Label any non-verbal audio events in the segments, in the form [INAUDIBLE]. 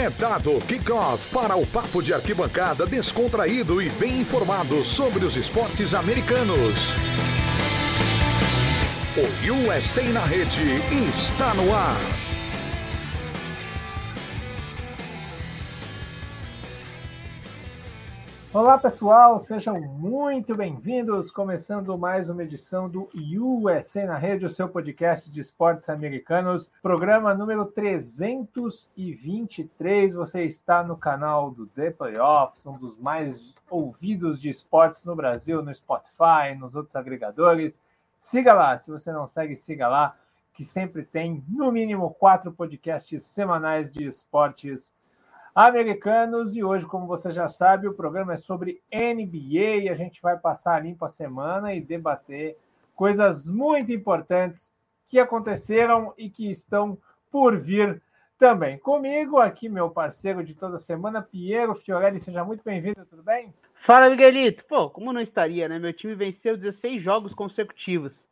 É dado kickoff para o papo de arquibancada descontraído e bem informado sobre os esportes americanos. O USA na rede está no ar. Olá pessoal, sejam muito bem-vindos. Começando mais uma edição do USA na Rede, o seu podcast de esportes americanos, programa número 323. Você está no canal do The Playoffs, um dos mais ouvidos de esportes no Brasil, no Spotify, nos outros agregadores. Siga lá, se você não segue, siga lá, que sempre tem no mínimo quatro podcasts semanais de esportes americanos. E hoje, como você já sabe, o programa é sobre NBA e a gente vai passar a limpa a semana e debater coisas muito importantes que aconteceram e que estão por vir também. Comigo, aqui, meu parceiro de toda semana, Piero Fiorelli, seja muito bem-vindo, tudo bem? Fala, Miguelito. Pô, como não estaria, né? Meu time venceu 16 jogos consecutivos.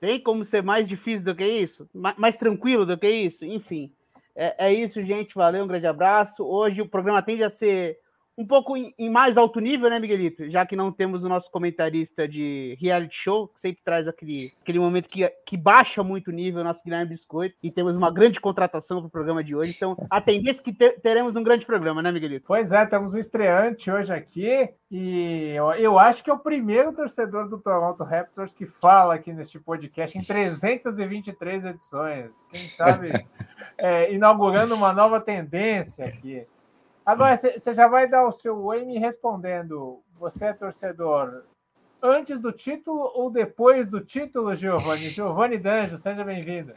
Tem como ser mais difícil do que isso? Mais tranquilo do que isso? Enfim. É, é, isso, gente. Valeu, um grande abraço. Hoje o programa tende a ser um pouco em, em, mais alto nível, né, Miguelito? Já que não temos o nosso comentarista de reality show, que sempre traz aquele, aquele momento que, que baixa muito o nível, o nosso Guilherme Biscoito, e temos uma grande contratação para o programa de hoje. Então, a tendência é que ter, teremos um grande programa, né, Miguelito? Pois é, temos um estreante hoje aqui, e eu, eu acho que é o primeiro torcedor do Toronto Raptors que fala aqui neste podcast em [LAUGHS] 323 edições. Quem sabe [LAUGHS] é, inaugurando uma nova tendência aqui. Agora, você já vai dar o seu oi me respondendo. Você é torcedor antes do título ou depois do título, Giovanni? Giovanni Danjo, seja bem-vinda.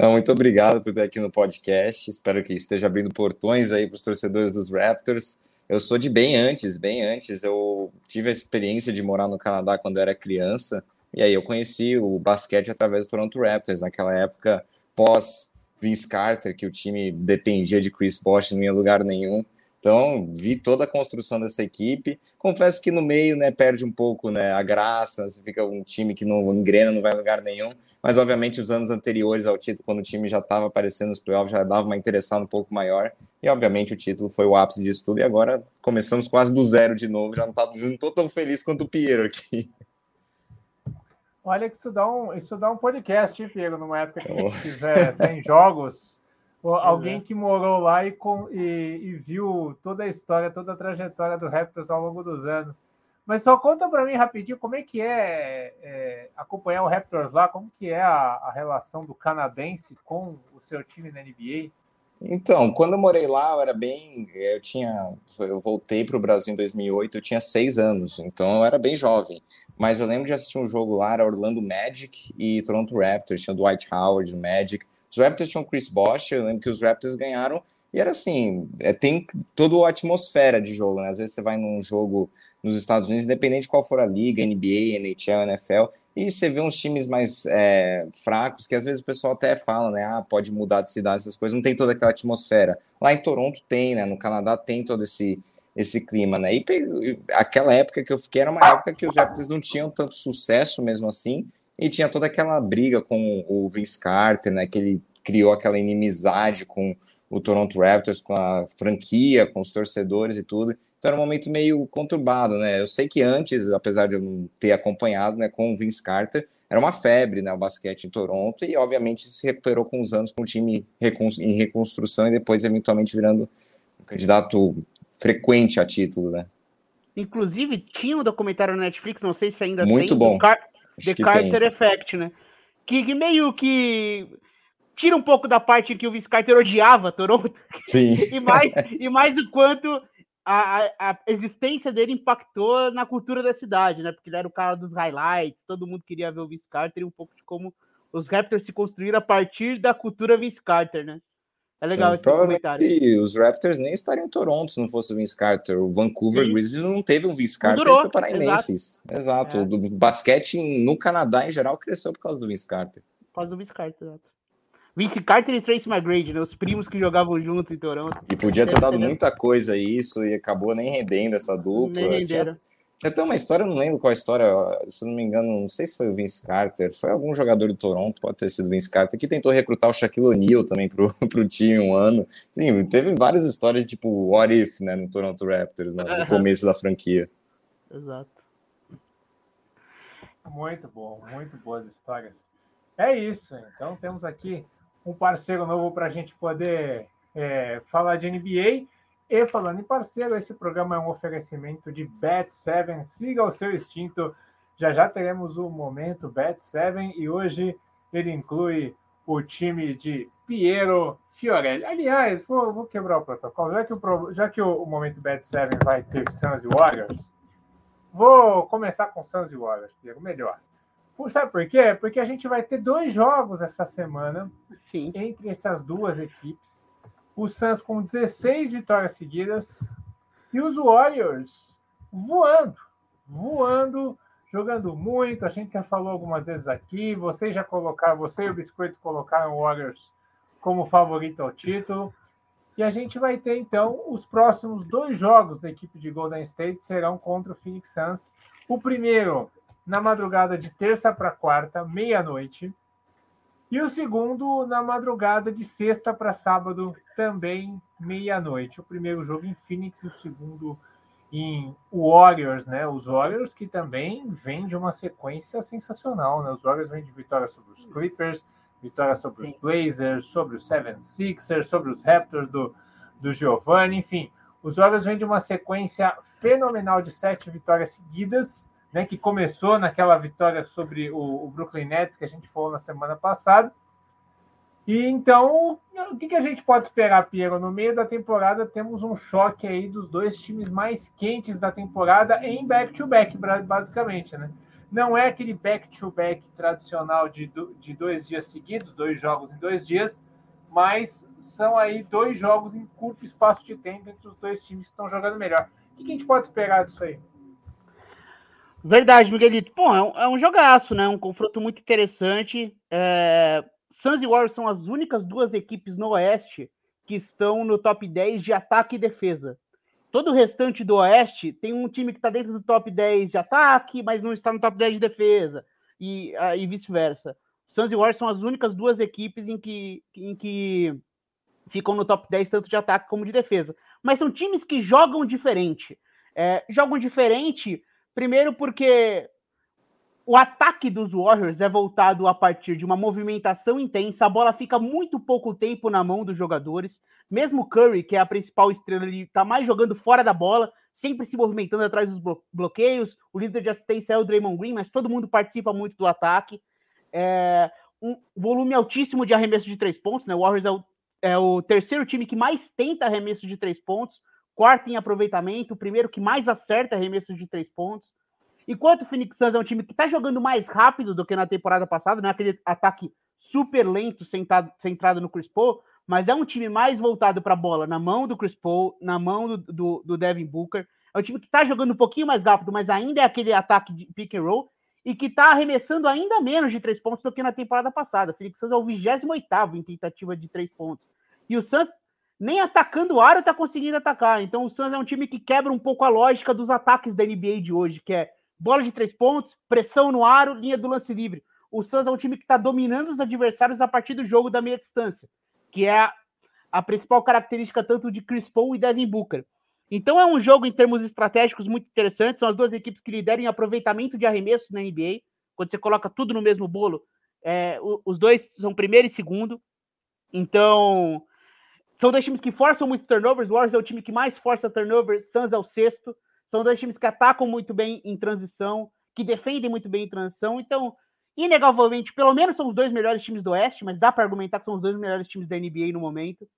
Muito obrigado por estar aqui no podcast. Espero que esteja abrindo portões aí para os torcedores dos Raptors. Eu sou de bem antes, bem antes. Eu tive a experiência de morar no Canadá quando era criança. E aí eu conheci o basquete através do Toronto Raptors. Naquela época, pós Vince Carter, que o time dependia de Chris Bosh, não ia lugar nenhum. Então, vi toda a construção dessa equipe. Confesso que no meio, né, perde um pouco, né, a graça, você fica um time que não engrena, não vai lugar nenhum. Mas, obviamente, os anos anteriores ao título, quando o time já estava aparecendo nos playoffs, já dava uma interessada um pouco maior. E, obviamente, o título foi o ápice disso tudo. E agora começamos quase do zero de novo. Já não, tá, estou tão feliz quanto o Piero aqui. Olha que isso dá um, isso dá um podcast, hein, Piero, numa época que a gente fizer 100 [LAUGHS] jogos alguém que morou lá e, com, e, e, viu toda a história, toda a trajetória do Raptors ao longo dos anos. Mas só conta para mim rapidinho como é que é, é, acompanhar o Raptors lá, como que é a, a, relação do canadense com o seu time na NBA. Então, quando eu morei lá, eu era bem, eu tinha, eu voltei para o Brasil em 2008, eu tinha seis anos, então eu era bem jovem. Mas eu lembro de assistir um jogo lá, era Orlando Magic e Toronto Raptors, tinha Dwight Howard, Magic. Os Raptors tinham Chris Bosh, eu lembro que os Raptors ganharam, e era assim, é, tem toda a atmosfera de jogo, né? Às vezes você vai num jogo nos Estados Unidos, independente de qual for a liga, NBA, NHL, NFL, e você vê uns times mais é, fracos, que às vezes o pessoal até fala, né? Ah, pode mudar de cidade, essas coisas, não tem toda aquela atmosfera. Lá em Toronto tem, né? No Canadá tem todo esse, esse clima, né? E aquela época que eu fiquei era uma época que os Raptors não tinham tanto sucesso mesmo assim, e tinha toda aquela briga com o Vince Carter, né? Que ele criou aquela inimizade com o Toronto Raptors, com a franquia, com os torcedores e tudo. Então era um momento meio conturbado, né? Eu sei que antes, apesar de eu não ter acompanhado, né, com o Vince Carter, era uma febre, né, o basquete em Toronto e obviamente se recuperou com os anos com o time em reconstrução e depois eventualmente virando um candidato frequente a título, né? Inclusive tinha um documentário na Netflix, não sei se ainda Muito tem, bom. Car The Carter tem. Effect, né? Que, meio que tira um pouco da parte que o Vince Carter odiava Toronto. Sim. [LAUGHS] e, mais, e mais o quanto a, a, existência dele impactou na cultura da cidade, né? Porque ele era o cara dos highlights, todo mundo queria ver o Vince Carter e um pouco de como os Raptors se construíram a partir da cultura Vince Carter, né? É legal Sim, esse comentário. Os Raptors nem estariam em Toronto se não fosse o Vince Carter. O Vancouver Sim. Grizzlies não teve um Vince Carter, ele foi parar em Memphis. Exato. É. O basquete no Canadá em geral cresceu por causa do Vince Carter. Por causa do Vince Carter, exato. Vince Carter e Tracy McGrady, né? Os primos que jogavam juntos em Toronto. E podia ter dado muita coisa isso e acabou nem rendendo essa dupla. Nem renderam. Eu tenho uma história, eu não lembro qual a história, se não me engano, não sei se foi o Vince Carter, foi algum jogador do Toronto, pode ter sido o Vince Carter, que tentou recrutar o Shaquille O'Neal também pro, [LAUGHS] pro time um ano. Sim, teve várias histórias tipo What If, né, no Toronto Raptors, né, no [LAUGHS] começo da franquia. Exato. Muito bom, muito boas histórias. É isso, então temos aqui um parceiro novo para a gente poder é, falar de NBA. E falando em parceiro, esse programa é um oferecimento de Bet7. Siga o seu instinto. Já já teremos o momento Bet7 e hoje ele inclui o time de Piero Fiorelli. Aliás, vou, vou quebrar o protocolo. Já que o, já que o, o momento Bet7 vai ter Suns e Warriors, vou começar com Suns e Warriors, Piero, melhor. Sabe por quê? Porque a gente vai ter dois jogos essa semana Sim. entre essas duas equipes o Suns com 16 vitórias seguidas e os Warriors voando, voando, jogando muito. A gente já falou algumas vezes aqui. Vocês já colocaram, você e o Biscoito colocaram o Warriors como favorito ao título. E a gente vai ter então os próximos dois jogos da equipe de Golden State serão contra o Phoenix Suns. O primeiro na madrugada de terça para quarta, meia-noite. E o segundo na madrugada de sexta para sábado, também meia-noite. O primeiro jogo em Phoenix e o segundo em Warriors, né? Os Warriors que também vêm de uma sequência sensacional, né? Os Warriors vêm de vitória sobre os Clippers, vitória sobre Sim. os Blazers, sobre os Seven Sixers, sobre os Raptors do, do Giovanni, enfim. Os Warriors vêm de uma sequência fenomenal de sete vitórias seguidas né, que começou naquela vitória sobre o, o, Brooklyn Nets que a gente falou na semana passada. E então, o que, que a gente pode esperar, Piero? No meio da temporada temos um choque aí dos dois times mais quentes da temporada em back-to-back, -back, basicamente, né? Não é aquele back-to-back -back tradicional de, de dois dias seguidos, dois jogos em dois dias, mas são aí dois jogos em curto espaço de tempo entre os dois times que estão jogando melhor. O que, que a gente pode esperar disso aí? Verdade, Miguelito. Bom, é um, é um jogaço, né? Um confronto muito interessante. É... Suns e Warriors são as únicas duas equipes no Oeste que estão no top 10 de ataque e defesa. Todo o restante do Oeste tem um time que está dentro do top 10 de ataque, mas não está no top 10 de defesa, e, e vice-versa. Suns e Warriors são as únicas duas equipes em que, em que ficam no top 10 tanto de ataque como de defesa. Mas são times que jogam diferente. É, jogam diferente Primeiro, porque o ataque dos Warriors é voltado a partir de uma movimentação intensa, a bola fica muito pouco tempo na mão dos jogadores. Mesmo Curry, que é a principal estrela, ele está mais jogando fora da bola, sempre se movimentando atrás dos bloqueios. O líder de assistência é o Draymond Green, mas todo mundo participa muito do ataque. É um volume altíssimo de arremesso de três pontos, né? O Warriors é o, é o terceiro time que mais tenta arremesso de três pontos quarto em aproveitamento, o primeiro que mais acerta arremesso de três pontos. Enquanto o Phoenix Suns é um time que está jogando mais rápido do que na temporada passada, não é aquele ataque super lento centrado, centrado no Chris Paul, mas é um time mais voltado para a bola na mão do Chris Paul, na mão do, do, do Devin Booker. É um time que está jogando um pouquinho mais rápido, mas ainda é aquele ataque de pick and roll e que está arremessando ainda menos de três pontos do que na temporada passada. O Phoenix Suns é o 28 em tentativa de três pontos. E o Suns nem atacando o aro tá conseguindo atacar. Então o Suns é um time que quebra um pouco a lógica dos ataques da NBA de hoje, que é bola de três pontos, pressão no aro, linha do lance livre. O Suns é um time que está dominando os adversários a partir do jogo da meia distância, que é a, a principal característica tanto de Chris Paul e Devin Booker. Então é um jogo em termos estratégicos muito interessante. São as duas equipes que lideram em aproveitamento de arremesso na NBA. Quando você coloca tudo no mesmo bolo, é, os dois são primeiro e segundo. Então são dois times que forçam muito turnovers. Warriors é o time que mais força turnovers. Suns é o sexto. São dois times que atacam muito bem em transição, que defendem muito bem em transição. Então, inegavelmente, pelo menos são os dois melhores times do Oeste, mas dá para argumentar que são os dois melhores times da NBA no momento.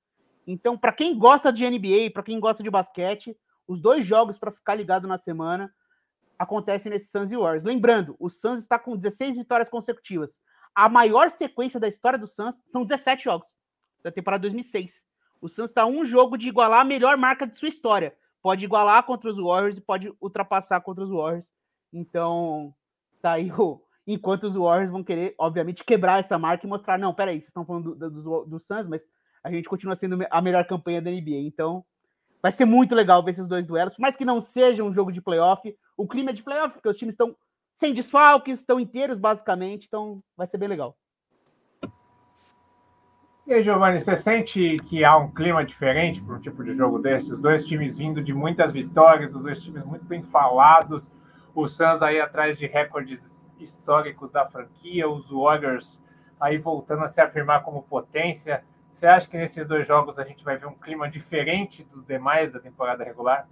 Então, para quem gosta de NBA, para quem gosta de basquete, os dois jogos para ficar ligado na semana acontecem nesse Suns e Warriors. Lembrando, o Suns está com 16 vitórias consecutivas. A maior sequência da história do Suns são 17 jogos da temporada 2006. O Suns está um jogo de igualar a melhor marca de sua história. Pode igualar contra os Warriors e pode ultrapassar contra os Warriors. Então, tá aí o. [LAUGHS] Enquanto os Warriors vão querer, obviamente, quebrar essa marca e mostrar, não, peraí, vocês estão falando do, do, do Suns, mas a gente continua sendo a melhor campanha da NBA. Então, vai ser muito legal ver esses dois duelos, mas que não seja um jogo de playoff. O clima é de playoff, porque os times estão sem desfalques, estão inteiros basicamente, então vai ser bem legal. E aí, Giovanni, você sente que há um clima diferente para um tipo de jogo desse? Os dois times vindo de muitas vitórias, os dois times muito bem falados, o Suns aí atrás de recordes históricos da franquia, os Warriors aí voltando a se afirmar como potência. Você acha que nesses dois jogos a gente vai ver um clima diferente dos demais da temporada regular?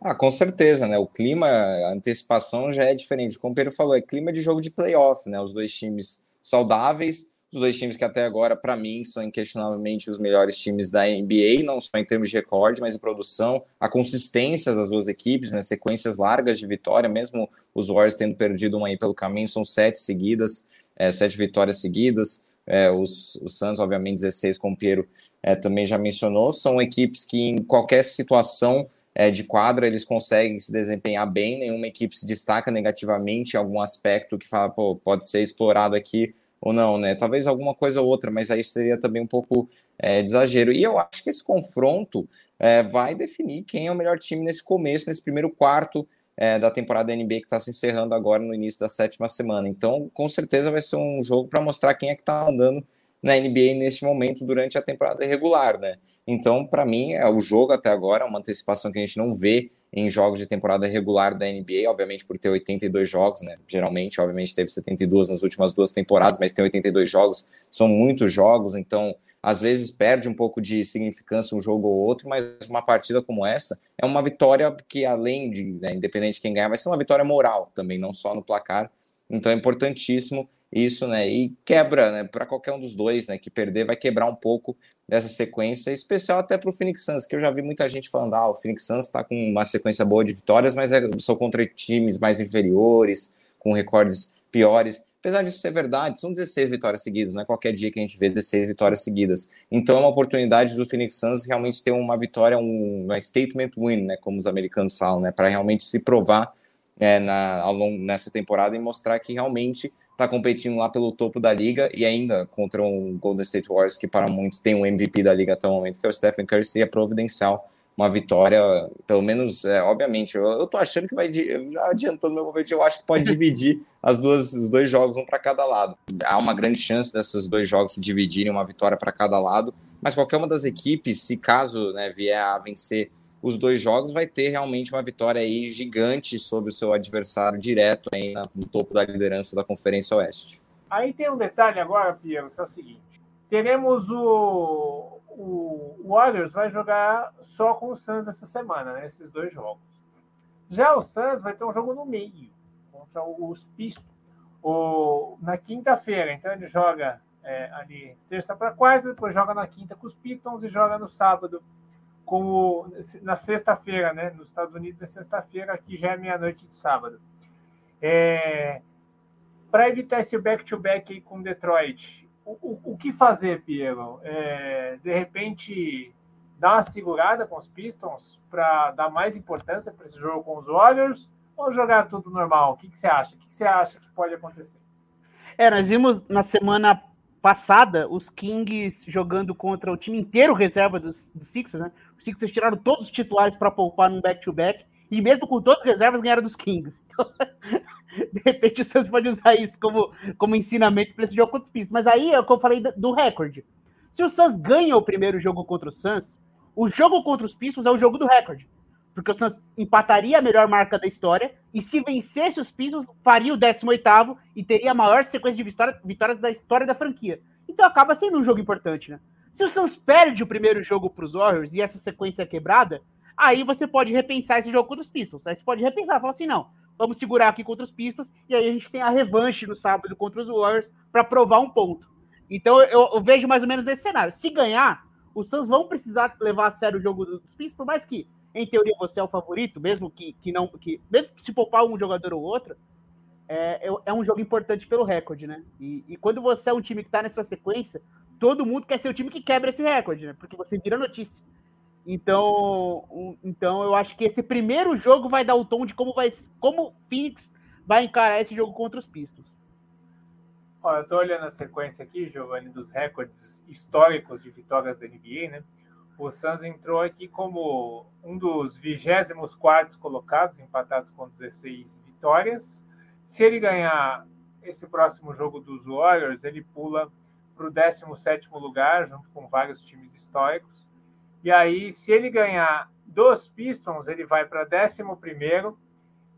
Ah, com certeza, né? O clima, a antecipação já é diferente. Como o Pedro falou, é clima de jogo de playoff, né? Os dois times saudáveis, os dois times que até agora, para mim, são inquestionavelmente os melhores times da NBA, não só em termos de recorde, mas em produção, a consistência das duas equipes, né? Sequências largas de vitória, mesmo os Warriors tendo perdido uma aí pelo caminho, são sete seguidas, é, sete vitórias seguidas. É, os, os Santos, obviamente, 16, como o Piero é, também já mencionou, são equipes que em qualquer situação é, de quadra eles conseguem se desempenhar bem, nenhuma equipe se destaca negativamente em algum aspecto que fala, pô, pode ser explorado aqui ou não, né? Talvez alguma coisa ou outra, mas aí seria também um pouco é, de exagero. E eu acho que esse confronto é, vai definir quem é o melhor time nesse começo, nesse primeiro quarto é, da temporada da NBA que está se encerrando agora no início da sétima semana. Então, com certeza vai ser um jogo para mostrar quem é que está andando na NBA nesse momento durante a temporada regular, né? Então, para mim, é o jogo até agora, uma antecipação que a gente não vê em jogos de temporada regular da NBA, obviamente por ter 82 jogos, né? Geralmente, obviamente, teve 72 nas últimas duas temporadas, mas tem 82 jogos, são muitos jogos, então às vezes perde um pouco de significância um jogo ou outro, mas uma partida como essa é uma vitória que, além de, né, independente de quem ganhar, vai ser uma vitória moral também, não só no placar. Então é importantíssimo isso, né? E quebra, né? Para qualquer um dos dois, né? Que perder vai quebrar um pouco dessa sequência, especial até para o Phoenix Suns, que eu já vi muita gente falando, ah, o Phoenix Suns está com uma sequência boa de vitórias, mas é, são contra times mais inferiores, com recordes piores. Apesar disso ser verdade, são 16 vitórias seguidas, não é qualquer dia que a gente vê 16 vitórias seguidas. Então é uma oportunidade do Phoenix Suns realmente ter uma vitória, um, uma statement win, né, como os americanos falam, né, para realmente se provar é, na, ao longo, nessa temporada e mostrar que realmente está competindo lá pelo topo da liga e ainda contra um Golden State Warriors que para muitos tem um MVP da liga até o momento, que é o Stephen Curry, seria providencial uma vitória, pelo menos, é, obviamente, eu, eu tô achando que vai, já adiantando meu momento, eu acho que pode dividir [LAUGHS] as duas, os dois jogos, um para cada lado. Há uma grande chance desses dois jogos se dividirem uma vitória para cada lado, mas qualquer uma das equipes, se caso né, vier a vencer os dois jogos, vai ter realmente uma vitória aí gigante sobre o seu adversário direto aí no topo da liderança da Conferência Oeste. Aí tem um detalhe agora, Piero, que é o seguinte: teremos o, o Warriors vai jogar só com o Suns essa semana, né, esses dois jogos. Já o Suns vai ter um jogo no meio contra os Pistons o, na quinta-feira. Então ele joga é, ali terça para quarta, depois joga na quinta com os Pistons e joga no sábado como na sexta-feira, né? Nos Estados Unidos é sexta-feira, aqui já é meia-noite de sábado. É, Para evitar esse back-to-back -back com Detroit, o, o, o, que fazer, Piero? É, de repente, dar uma segurada com os Pistons para dar mais importância para esse jogo com os Warriors ou jogar tudo normal? O que, que você acha? O que, que você acha que pode acontecer? É, nós vimos na semana passada os Kings jogando contra o time inteiro reserva dos, dos Sixers, né? Os Sixers tiraram todos os titulares para poupar num back-to-back e mesmo com todas as reservas ganharam dos Kings. [LAUGHS] Então, de repente, vocês podem usar isso como, como ensinamento para esse jogo contra os Pistons. Mas aí é o que eu falei do recorde. Se o Suns ganha o primeiro jogo contra o Suns, o jogo contra os Pistons é o jogo do recorde. Porque o Suns empataria a melhor marca da história e se vencesse os Pistons, faria o 18º e teria a maior sequência de vitórias da história da franquia. Então acaba sendo um jogo importante, né? Se o Suns perde o primeiro jogo para os Warriors e essa sequência é quebrada, aí você pode repensar esse jogo contra os Pistons. Aí você pode repensar, falar assim, não, vamos segurar aqui contra os Pistons e aí a gente tem a revanche no sábado contra os Warriors para provar um ponto. Então eu, eu, vejo mais ou menos esse cenário. Se ganhar, os Suns vão precisar levar a sério o jogo dos Pistons, por mais que em teoria você é o favorito, mesmo que, que não que mesmo se poupar um jogador ou outro, é, é, é um jogo importante pelo recorde, né? E, e quando você é um time que está nessa sequência, todo mundo quer ser o time que quebra esse recorde, né? Porque você vira notícia. Então, então eu acho que esse primeiro jogo vai dar o tom de como vai como Phoenix vai encarar esse jogo contra os Pistons. Olha, eu tô olhando a sequência aqui, Giovanni, dos recordes históricos de vitórias da NBA, né? o Suns entrou aqui como um dos 24 colocados, empatados com 16 vitórias. Se ele ganhar esse próximo jogo dos Warriors, ele pula para o 17 lugar, junto com vários times históricos. E aí, se ele ganhar dos Pistons, ele vai para 11,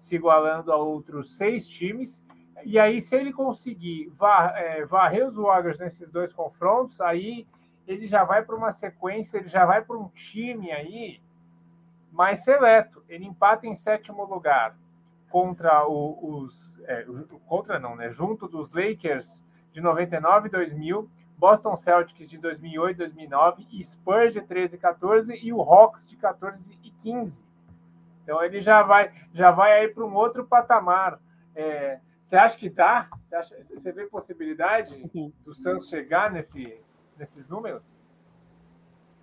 se igualando a outros seis times. E aí, se ele conseguir var, é, varrer os Warriors nesses dois confrontos, aí ele já vai para uma sequência, ele já vai para um time aí mais seleto. Ele empata em sétimo lugar contra o, os. É, contra não, né? Junto dos Lakers de 99 e 2000, Boston Celtics de 2008 e 2009, Spurs de 13 e 14 e o Hawks de 14 e 15. Então ele já vai, já vai aí para um outro patamar. É, você acha que dá? Você, acha, você vê possibilidade do Suns chegar nesse, nesses números?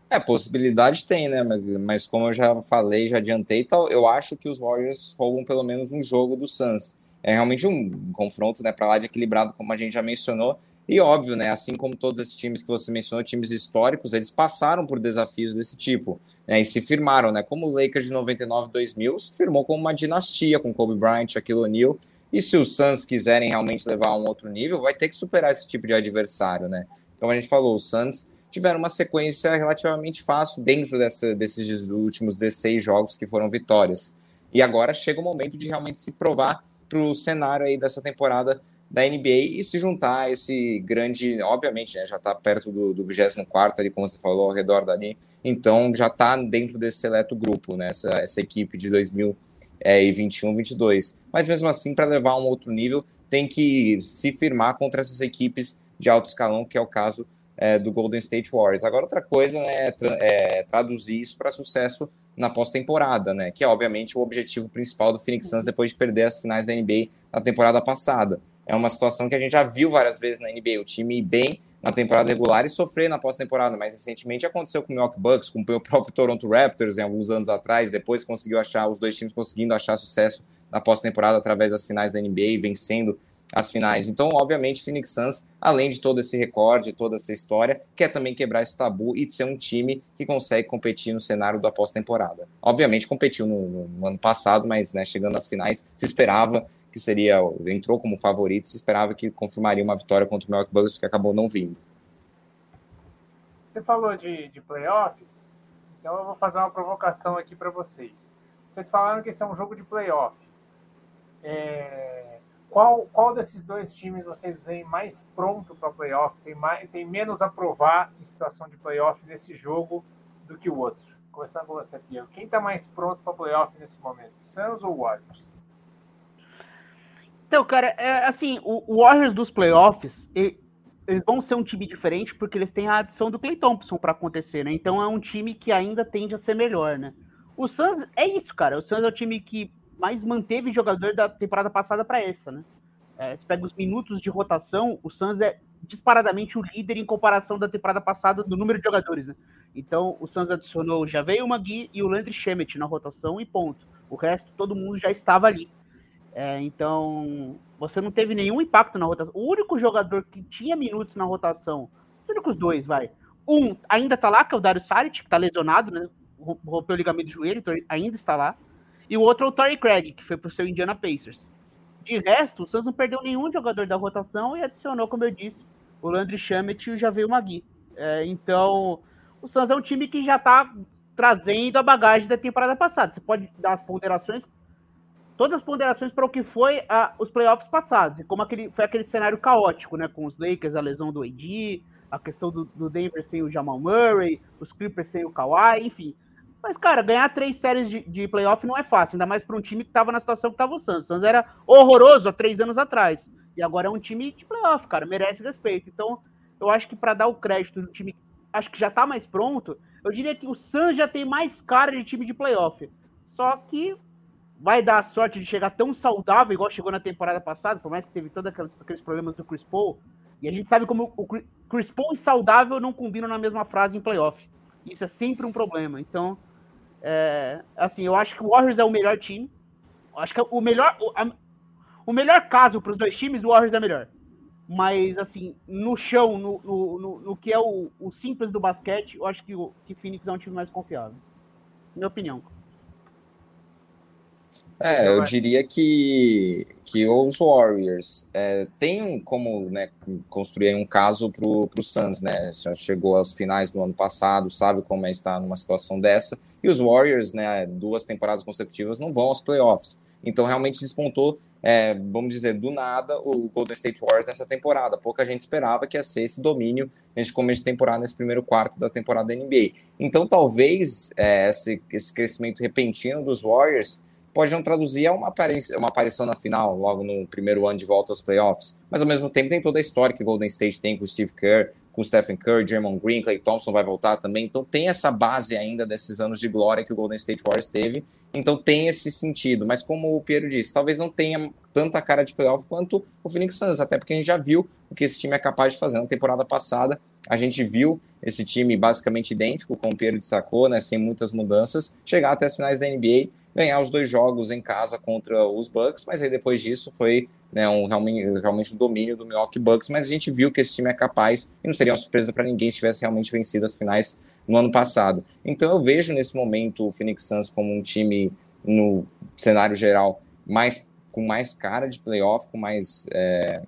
É, possibilidade tem, né? Mas como eu já falei, já adiantei, eu acho que os Warriors roubam pelo menos um jogo do Suns. É realmente um confronto, né, para lá de equilibrado, como a gente já mencionou. E óbvio, né, assim como todos esses times que você mencionou, times históricos, eles passaram por desafios desse tipo, né, e se firmaram, né, como o Lakers de 99 2000 se firmou como uma dinastia com Kobe Bryant, Shaquille O'Neal. E se os Suns quiserem realmente levar a um outro nível, vai ter que superar esse tipo de adversário, né? Então a gente falou, os Suns tiveram uma sequência relativamente fácil dentro dessa, desses últimos 16 jogos que foram vitórias. E agora chega o momento de realmente se provar para o cenário aí dessa temporada da NBA e se juntar a esse grande, obviamente, né, já está perto do, do 24 ali, como você falou, ao redor dali, então já está dentro desse seleto grupo, né, essa, essa equipe de 2021, 22. Mas mesmo assim, para levar a um outro nível, tem que se firmar contra essas equipes de alto escalão, que é o caso é, do Golden State Warriors. Agora, outra coisa né, é, tra é traduzir isso para sucesso na pós-temporada, né? Que é obviamente o objetivo principal do Phoenix Suns depois de perder as finais da NBA na temporada passada. É uma situação que a gente já viu várias vezes na NBA, o time ir bem na temporada regular e sofrer na pós-temporada. Mais recentemente aconteceu com o Milwaukee Bucks, com o [LAUGHS] próprio Toronto Raptors, em alguns anos atrás. Depois conseguiu achar, os dois times conseguindo achar sucesso na pós-temporada através das finais da NBA, vencendo as finais. Então, obviamente, Phoenix Suns, além de todo esse recorde, toda essa história, quer também quebrar esse tabu e ser um time que consegue competir no cenário da pós-temporada. Obviamente, competiu no, no, no, ano passado, mas né, chegando às finais, se esperava que seria, entrou como favorito, se esperava que confirmaria uma vitória contra o Milwaukee Bucks, que acabou não vindo. Você falou de, de playoffs, então eu vou fazer uma provocação aqui para vocês. Vocês falaram que esse é um jogo de playoff. É qual, qual desses dois times vocês veem mais pronto para playoff? Tem, mais, tem menos a provar em situação de playoff nesse jogo do que o outro? Começando com você, Pierre. Quem está mais pronto para playoff nesse momento? Suns ou Warriors? Então, cara, é, assim, o Warriors dos playoffs, eles vão ser um time diferente porque eles têm a adição do Clay Thompson para acontecer, né? Então é um time que ainda tende a ser melhor, né? O Suns é isso, cara. O Suns é o time que mais manteve jogador da temporada passada para essa, né? É, você pega os minutos de rotação, o Suns é disparadamente o líder em comparação da temporada passada do número de jogadores, né? Então, o Suns adicionou já veio o Magui e o Landry Shemet na rotação e ponto. O resto, todo mundo já estava ali. É, então, você não teve nenhum impacto na rotação. O único jogador que tinha minutos na rotação, os únicos dois, vai. Um ainda tá lá, que é o Dario Saric, que tá lesionado, né? Rompeu o ligamento do joelho, então ainda está lá. E o outro é o Torrey Craig, que foi para o seu Indiana Pacers. De resto, o Suns não perdeu nenhum jogador da rotação e adicionou, como eu disse, o Landry Shamet e o Javier Magui. É, então, o Suns é um time que já está trazendo a bagagem da temporada passada. Você pode dar as ponderações, todas as ponderações para o que foi a, os playoffs passados, e como aquele, foi aquele cenário caótico, né? Com os Lakers, a lesão do AD, a questão do, do Denver sem o Jamal Murray, os Clippers sem o Kawhi, enfim. Mas, cara, ganhar três séries de, de playoff não é fácil, ainda mais para um time que estava na situação que estava o Santos. O Santos era horroroso há três anos atrás. E agora é um time de playoff, cara, merece respeito. Então, eu acho que para dar o crédito do time, acho que já está mais pronto, eu diria que o Santos já tem mais cara de time de playoff. Só que vai dar a sorte de chegar tão saudável, igual chegou na temporada passada, por mais que teve todos aqueles, problemas do Chris Paul. E a gente sabe como o Chris Paul e saudável não combinam na mesma frase em playoff. Isso é sempre um problema. Então, é, assim, eu acho que o Warriors é o melhor time. Acho que é o melhor, o, a, o melhor caso para os dois times, o Warriors é melhor. Mas, assim, no chão, no, no, no, no que é o, o, simples do basquete, eu acho que o que Phoenix é um time mais confiável. Minha opinião. É, eu diria que, que os Warriors é, têm como né, construir um caso para o Suns, né? Já chegou aos finais do ano passado, sabe como é estar numa situação dessa. E os Warriors, né, duas temporadas consecutivas, não vão aos playoffs. Então, realmente despontou, é, vamos dizer, do nada, o Golden State Warriors nessa temporada. Pouca gente esperava que ia ser esse domínio nesse começo de temporada, nesse primeiro quarto da temporada da NBA. Então, talvez é, esse, esse crescimento repentino dos Warriors pode não traduzir a uma, aparição, uma aparição na final, logo no primeiro ano de volta aos playoffs. Mas, ao mesmo tempo, tem toda a história que Golden State tem com o Steve Kerr, com o Stephen Curry, Draymond Green, Clay Thompson vai voltar também. Então tem essa base ainda desses anos de glória que o Golden State Warriors teve. Então tem esse sentido. Mas como o Piero disse, talvez não tenha tanta cara de playoff quanto o Phoenix Suns, até porque a gente já viu o que esse time é capaz de fazer. Na temporada passada, a gente viu esse time basicamente idêntico, como o Piero destacou, né, sem muitas mudanças, chegar até as finais da NBA, ganhar os dois jogos em casa contra os Bucks, mas aí depois disso foi né, um, realmente, realmente um domínio do Milwaukee Bucks, mas a gente viu que esse time é capaz e não seria uma surpresa para ninguém se tivesse realmente vencido as finais no ano passado. Então eu vejo nesse momento o Phoenix Suns como um time no cenário geral mais com mais cara de playoff, com mais é,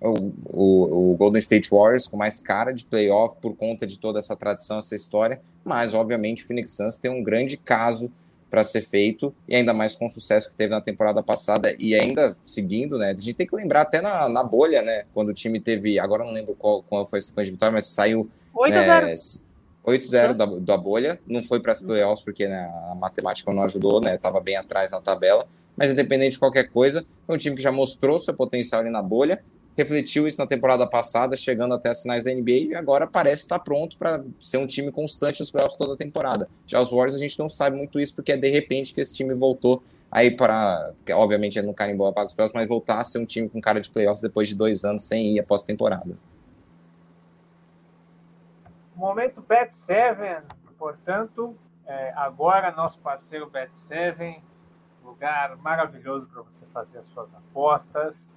o, o, o, Golden State Warriors com mais cara de playoff por conta de toda essa tradição, essa história, mas obviamente o Phoenix Suns tem um grande caso para ser feito, e ainda mais com o sucesso que teve na temporada passada e ainda seguindo, né? A gente tem que lembrar até na, na bolha, né? Quando o time teve, agora não lembro qual, qual foi a sequência de vitória, mas saiu 8x0 né, da, da bolha, não foi para as playoffs porque né, a matemática não ajudou, né? Tava bem atrás na tabela, mas independente de qualquer coisa, foi um time que já mostrou seu potencial ali na bolha refletiu isso na temporada passada, chegando até as finais da NBA e agora parece estar pronto para ser um time constante nos playoffs toda a temporada. Já os Warriors a gente não sabe muito isso porque é de repente que esse time voltou aí para, obviamente é no carimbou a vaga dos playoffs, mas voltar a ser um time com cara de playoffs depois de dois anos sem ir após temporada. Momento Bet 7, portanto, é, agora nosso parceiro Bet 7, lugar maravilhoso para você fazer as suas apostas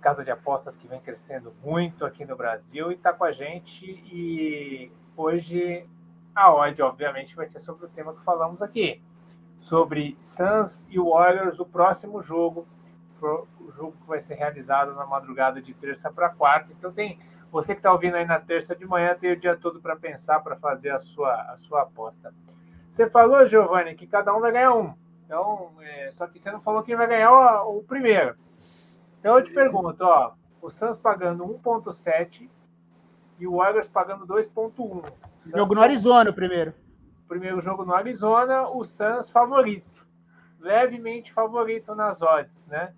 casa de apostas que vem crescendo muito aqui no Brasil e está com a gente. E hoje a odd, obviamente, vai ser sobre o tema que falamos aqui, sobre Suns e Warriors, o próximo jogo, o jogo que vai ser realizado na madrugada de terça para quarta. Então tem você que está ouvindo aí na terça de manhã, tem o dia todo para pensar, para fazer a sua, a sua aposta. Você falou, Giovanni, que cada um vai ganhar um. Então, é, só que você não falou quem vai ganhar o, o primeiro. Então eu te pergunto, ó, o Suns pagando 1.7 e o Warriors pagando 2.1. Jogo no Arizona primeiro. Primeiro jogo no Arizona, o Suns favorito. Levemente favorito nas odds, né?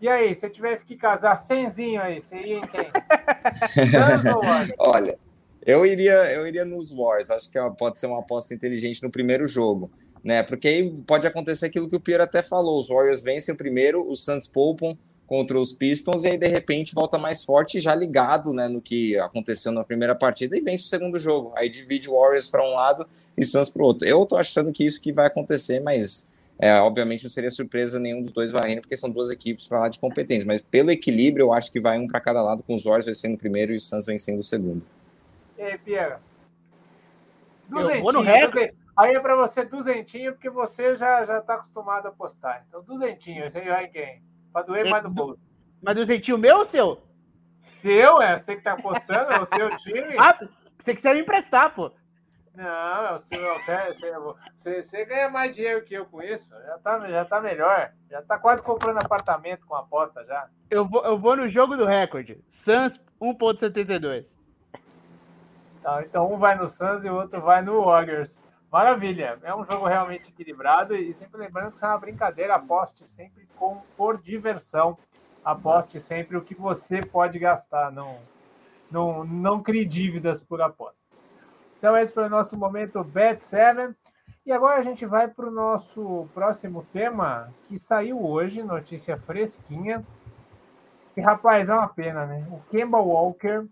E aí, se eu tivesse que casar cenzinho aí, você ia em quem? [LAUGHS] Olha, eu iria, eu iria nos Wars. Acho que é pode ser uma aposta inteligente no primeiro jogo, né? Porque aí pode acontecer aquilo que o Pierre até falou: os Warriors vencem o primeiro, os Suns poupam, contra os Pistons e aí de repente volta mais forte já ligado né, no que aconteceu na primeira partida e vence o segundo jogo. Aí divide Warriors para um lado e Suns para o outro. Eu tô achando que isso que vai acontecer, mas é, obviamente não seria surpresa nenhum dos dois varrendo, porque são duas equipes para lá de competência. Mas pelo equilíbrio, eu acho que vai um para cada lado, com os Warriors vencendo o primeiro e os Suns vencendo o segundo. E aí, Pierre? Duzentinho. Aí é para você duzentinho, porque você já já está acostumado a apostar. Então, duzentinho, você vai quem? Pra doer mais no bolso. Mas do jeitinho meu ou seu? Seu, é. Você que tá apostando, é o seu time. Ah, você quiser me emprestar, pô. Não, é o seu. Você, você, ganha mais dinheiro que eu com isso. Já tá, já tá melhor. Já tá quase comprando apartamento com aposta já. Eu vou, eu vou no jogo do recorde. Suns 1.72. Tá, então um vai no Suns e o outro vai no Warriors. Maravilha, é um jogo realmente equilibrado e sempre lembrando que isso é uma brincadeira, aposte sempre com, por diversão, aposte sempre o que você pode gastar, não, não, não crie dívidas por apostas. Então esse foi o nosso momento Bet 7 e agora a gente vai para o nosso próximo tema que saiu hoje, notícia fresquinha. E rapaz, é uma pena, né? O Kemba Walker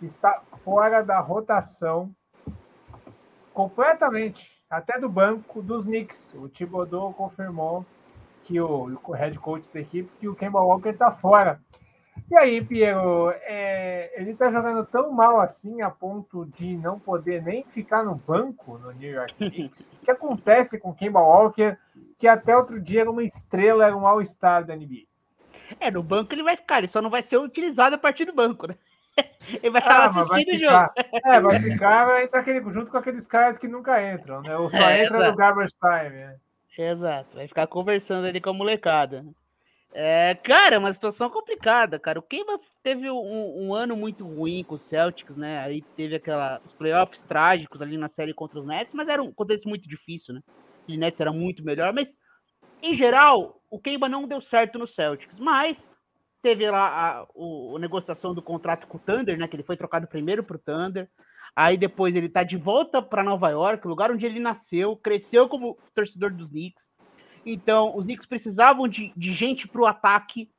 está fora da rotação completamente, até do banco dos Knicks. O Thibodeau confirmou que o, o head coach da equipe que o Kemba Walker está fora. E aí, Piero, é, ele tá jogando tão mal assim a ponto de não poder nem ficar no banco no New York [LAUGHS] Knicks. o que acontece com Kemba Walker, que até outro dia era uma estrela, era um all-star da NBA? É, no banco ele vai ficar, ele só não vai ser utilizado a partir do banco, né? [LAUGHS] Ele vai estar ah, assistindo o jogo. É, vai ficar vai entrar aquele, junto com aqueles caras que nunca entram, né? Ou só é, entra exato. no garbage time, né? Exato, vai ficar conversando ali com a molecada. É, cara, é uma situação complicada, cara. O Kemba teve um, um, ano muito ruim com o Celtics, né? Aí teve aquela, os playoffs trágicos ali na série contra os Nets, mas era um contexto muito difícil, né? O Nets era muito melhor, mas em geral, o Kemba não deu certo no Celtics, mas teve lá a, o, a negociação do contrato com o Thunder, né? Que ele foi trocado primeiro para o Thunder. Aí depois ele tá de volta para Nova York, lugar onde ele nasceu, cresceu como torcedor dos Knicks. Então, os Knicks precisavam de, de gente para o ataque,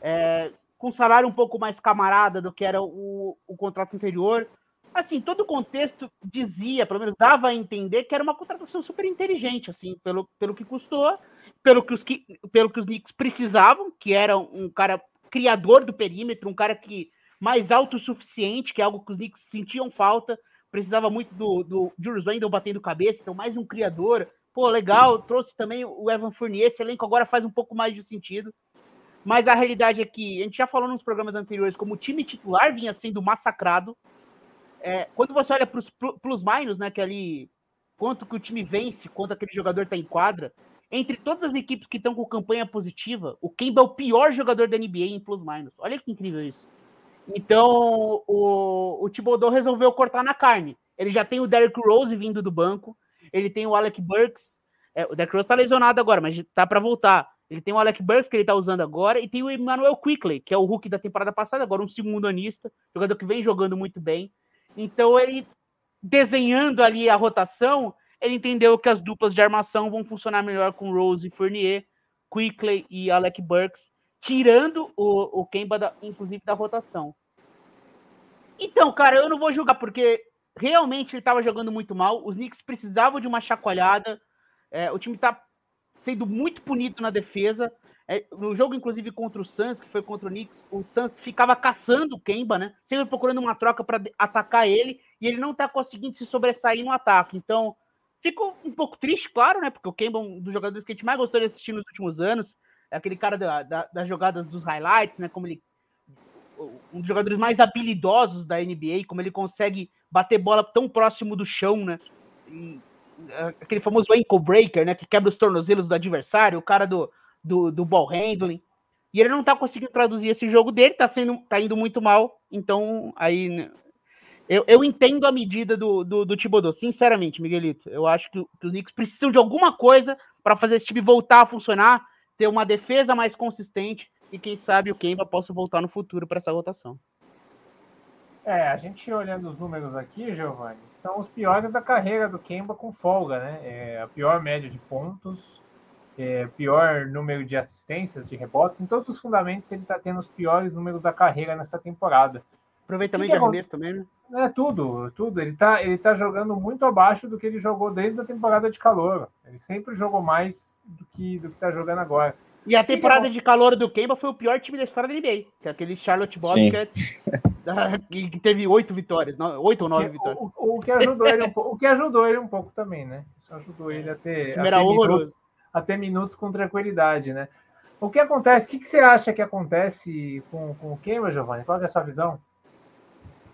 é, com salário um pouco mais camarada do que era o, o contrato anterior. Assim, todo o contexto dizia, pelo menos dava a entender, que era uma contratação super inteligente, assim, pelo, pelo que custou, pelo que, os, pelo que os Knicks precisavam, que era um cara criador do perímetro, um cara que mais autossuficiente, que é algo que os Knicks sentiam falta. Precisava muito do, do Julius Randle batendo cabeça, então mais um criador. Pô, legal, trouxe também o Evan Fournier, esse elenco agora faz um pouco mais de sentido. Mas a realidade é que, a gente já falou nos programas anteriores, como o time titular vinha sendo massacrado. É, quando você olha para os plus-minus, né, que é ali, quanto que o time vence, quanto aquele jogador está em quadra, entre todas as equipes que estão com campanha positiva, o Kemba é o pior jogador da NBA em plus-minus. Olha que incrível isso. Então, o, o Thibodeau resolveu cortar na carne. Ele já tem o Derrick Rose vindo do banco, ele tem o Alec Burks. É, o Derrick Rose tá lesionado agora, mas tá para voltar. Ele tem o Alec Burks, que ele tá usando agora, e tem o Emmanuel Quickley, que é o Hulk da temporada passada, agora um segundo anista, jogador que vem jogando muito bem. Então, ele desenhando ali a rotação, ele entendeu que as duplas de armação vão funcionar melhor com Rose e Fournier, Quickley e Alec Burks, tirando o, o Kemba, da, inclusive, da rotação. Então, cara, eu não vou julgar, porque realmente ele estava jogando muito mal. Os Knicks precisavam de uma chacoalhada. É, o time está sendo muito punido na defesa. É, no jogo, inclusive, contra o Suns, que foi contra o Knicks, o Suns ficava caçando o Kemba, né? Sempre procurando uma troca para atacar ele, e ele não está conseguindo se sobressair no ataque. Então, fico um pouco triste, claro, né? Porque o Kemba é um dos jogadores que a gente mais gostou de assistir nos últimos anos é aquele cara da, da, das jogadas dos highlights, né? Como ele. Um dos jogadores mais habilidosos da NBA, como ele consegue bater bola tão próximo do chão, né? E, aquele famoso ankle breaker, né? Que quebra os tornozelos do adversário, o cara do, do, do ball handling. E ele não tá conseguindo traduzir esse jogo dele, tá, sendo, tá indo muito mal. Então, aí. Eu, eu entendo a medida do, do, do sinceramente, Miguelito. Eu acho que, que os Knicks precisam de alguma coisa para fazer esse time voltar a funcionar ter uma defesa mais consistente e quem sabe o Kemba possa voltar no futuro para essa rotação. É, a gente olhando os números aqui, Giovanni, são os piores da carreira do Kemba com folga, né? É a pior média de pontos, é, pior número de assistências, de rebotes. Em todos os fundamentos, ele está tendo os piores números da carreira nessa temporada. Aproveitamento que de arremesso também, né? É tudo, tudo. Ele está ele tá jogando muito abaixo do que ele jogou desde a temporada de calor. Ele sempre jogou mais do que do que tá jogando agora. E a temporada de calor do Kemba foi o pior time da história da NBA, que é aquele Charlotte Bobcats, [LAUGHS] que teve oito vitórias, oito ou nove vitórias. O, o, que ajudou ele um pouco, o que ajudou ele um pouco também, né? Isso ajudou ele a ter, a ter, minutos, a ter minutos com tranquilidade, né? O que acontece? O que, que você acha que acontece com, com o Kemba, Giovanni? Qual é a sua visão?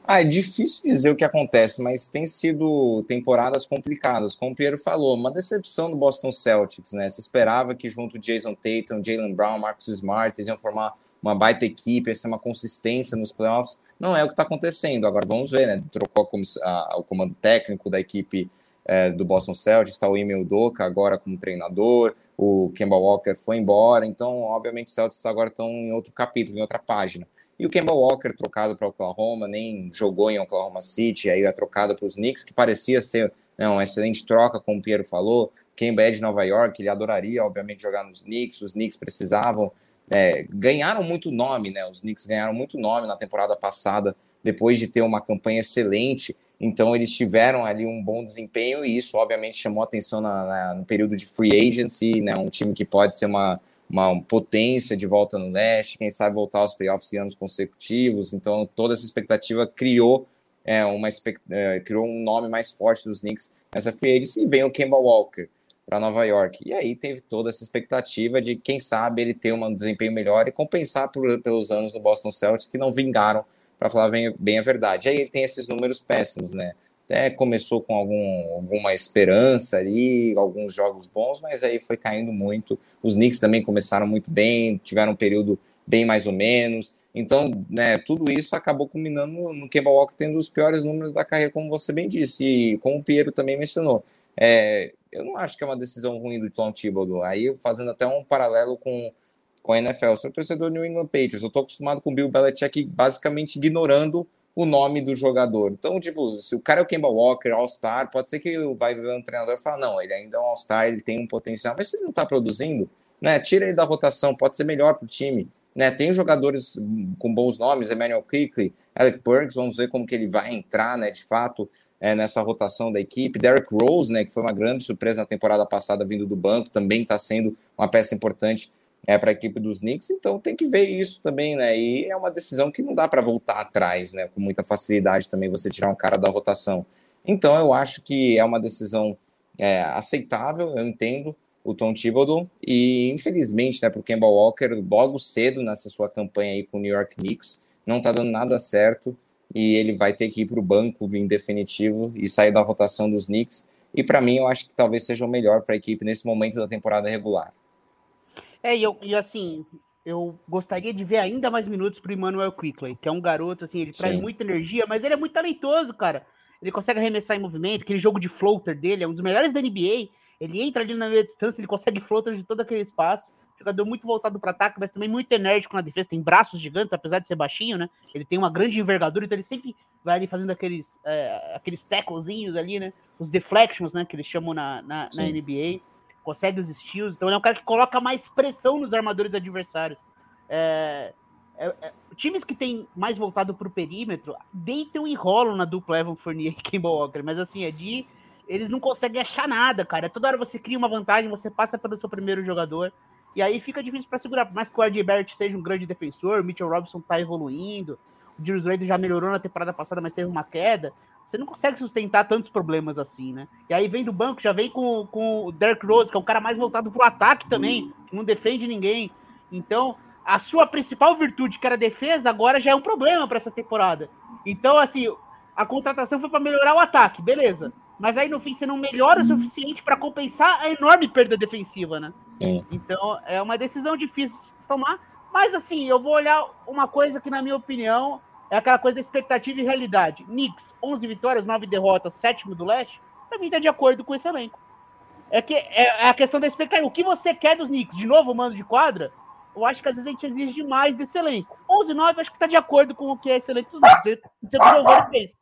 Ah, é difícil dizer o que acontece, mas tem sido temporadas complicadas. Como o Piero falou, uma decepção do Boston Celtics, né? Se esperava que junto Jason Tatum, Jalen Brown, Marcus Smart, eles iam formar uma baita equipe, ia ser uma consistência nos playoffs. Não é o que está acontecendo. Agora vamos ver, né? Trocou a, a, o comando técnico da equipe é, do Boston Celtics, está o Emil Doka agora como treinador, o Kemba Walker foi embora, então, obviamente, os Celtics agora estão em outro capítulo, em outra página. E o Kemba Walker, trocado para Oklahoma, nem jogou em Oklahoma City, aí é trocado para os Knicks, que parecia ser né, uma excelente troca, como o Piero falou. Kemba é de Nova York, ele adoraria, obviamente, jogar nos Knicks. Os Knicks precisavam. É, ganharam muito nome, né? Os Knicks ganharam muito nome na temporada passada, depois de ter uma campanha excelente. Então, eles tiveram ali um bom desempenho e isso, obviamente, chamou atenção na, na, no período de free agency, né? Um time que pode ser uma uma potência de volta no leste, quem sabe voltar aos playoffs em anos consecutivos. Então, toda essa expectativa criou, é, uma, é, criou um nome mais forte dos Knicks nessa agency e vem o Kemba Walker para Nova York. E aí teve toda essa expectativa de, quem sabe, ele ter um desempenho melhor e compensar por, pelos anos do Boston Celtics que não vingaram, para falar bem, bem a verdade. Aí ele tem esses números péssimos, né? Até começou com algum, alguma esperança ali, alguns jogos bons, mas aí foi caindo muito. Os Knicks também começaram muito bem, tiveram um período bem mais ou menos. Então, né, tudo isso acabou culminando no Kemba Walker tendo os piores números da carreira, como você bem disse, e como o Piero também mencionou. É, eu não acho que é uma decisão ruim do Tom Thibodeau. Aí, fazendo até um paralelo com, com a NFL. Eu sou torcedor do New England Patriots. Eu estou acostumado com o Bill Belichick basicamente ignorando o nome do jogador. Então, tipo, se o cara é o Kemba Walker, All-Star, pode ser que vai ver um treinador e falar, não, ele ainda é um All-Star, ele tem um potencial, mas se ele não está produzindo, né, tira ele da rotação, pode ser melhor para o time. Né, tem jogadores com bons nomes, Emmanuel Quickly, Alec Burks, vamos ver como que ele vai entrar, né, de fato, é, nessa rotação da equipe. Derrick Rose, né, que foi uma grande surpresa na temporada passada vindo do banco, também está sendo uma peça importante é, para a equipe dos Knicks, então tem que ver isso também, né? E é uma decisão que não dá para voltar atrás, né? Com muita facilidade também você tirar um cara da rotação. Então eu acho que é uma decisão é, aceitável, eu entendo o Tom Thibodeau e infelizmente, né, para o Kemba Walker, logo cedo nessa sua campanha aí com o New York Knicks, não está dando nada certo e ele vai ter que ir para o banco em definitivo e sair da rotação dos Knicks. E para mim, eu acho que talvez seja o melhor para a equipe nesse momento da temporada regular. É, e, eu, e assim, eu gostaria de ver ainda mais minutos pro Emmanuel Quickley, que é um garoto, assim, ele Sim. traz muita energia, mas ele é muito talentoso, cara. Ele consegue arremessar em movimento, aquele jogo de floater dele é um dos melhores da NBA. Ele entra ali na meia distância, ele consegue floater de todo aquele espaço. Jogador muito voltado para ataque, mas também muito enérgico na defesa. Tem braços gigantes, apesar de ser baixinho, né? Ele tem uma grande envergadura, então ele sempre vai ali fazendo aqueles, é, aqueles tacklezinhos ali, né? Os deflections, né? Que eles chamam na, na, na NBA consegue os steals, então ele é um cara que coloca mais pressão nos armadores adversários. É, é, é, times que tem mais voltado para o perímetro deitam e rolam na dupla Evan Fournier e [LAUGHS] Kemba Walker, mas assim, é de. Eles não conseguem achar nada, cara. Toda hora você cria uma vantagem, você passa pelo seu primeiro jogador, e aí fica difícil para segurar. Por mais que o R.J. Barrett seja um grande defensor, o Mitchell Robinson tá evoluindo, o Julius Randle já melhorou na temporada passada, mas teve uma queda você não consegue sustentar tantos problemas assim, né? E aí vem do banco, já vem com, com o Derrick Rose, que é um cara mais voltado pro ataque também, que não defende ninguém. Então, a sua principal virtude, que era defesa, agora já é um problema para essa temporada. Então, assim, a contratação foi para melhorar o ataque, beleza. Mas aí no fim você não melhora o suficiente para compensar a enorme perda defensiva, né? Sim. Então, é uma decisão difícil de tomar. Mas assim, eu vou olhar uma coisa que, na minha opinião, é aquela coisa da expectativa e realidade. Knicks, 11 vitórias, 9 derrotas, sétimo do leste, pra mim tá de acordo com esse elenco. É, que, é, é a questão da expectativa. O que você quer dos Knicks? De novo, mando de quadra? Eu acho que às vezes a gente exige demais desse elenco. 11 9 acho que tá de acordo com o que é esse elenco dos Knicks. Você, você provou pensa.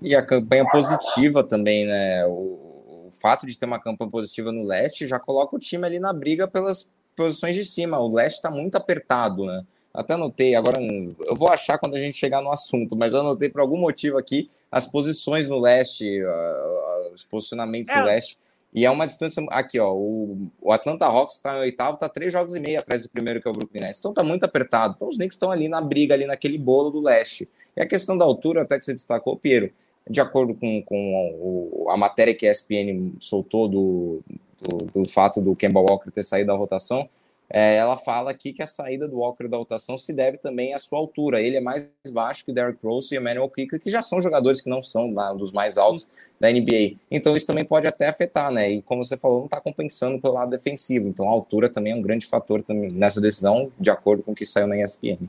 E a campanha positiva também, né? O, o fato de ter uma campanha positiva no leste já coloca o time ali na briga pelas posições de cima. O leste está muito apertado, né? Até anotei, agora eu vou achar quando a gente chegar no assunto, mas eu anotei por algum motivo aqui as posições no leste, uh, os posicionamentos é. no leste. E é uma distância. Aqui, ó. O, o Atlanta Hawks está em oitavo, está três jogos e meio atrás do primeiro, que é o Brooklyn Nets. Então tá muito apertado. Então os Knicks estão ali na briga, ali naquele bolo do leste. E a questão da altura, até que você destacou, Piero, de acordo com, com a matéria que a ESPN soltou do, do, do fato do Kemba Walker ter saído da rotação, é, ela fala aqui que a saída do Walker da rotação se deve também à sua altura. Ele é mais baixo que o Derrick Rose e o Emmanuel Quickly, que já são jogadores que não são lá, dos mais altos da NBA. Então isso também pode até afetar, né? E como você falou, não está compensando pelo lado defensivo. Então a altura também é um grande fator também nessa decisão, de acordo com o que saiu na ESPN.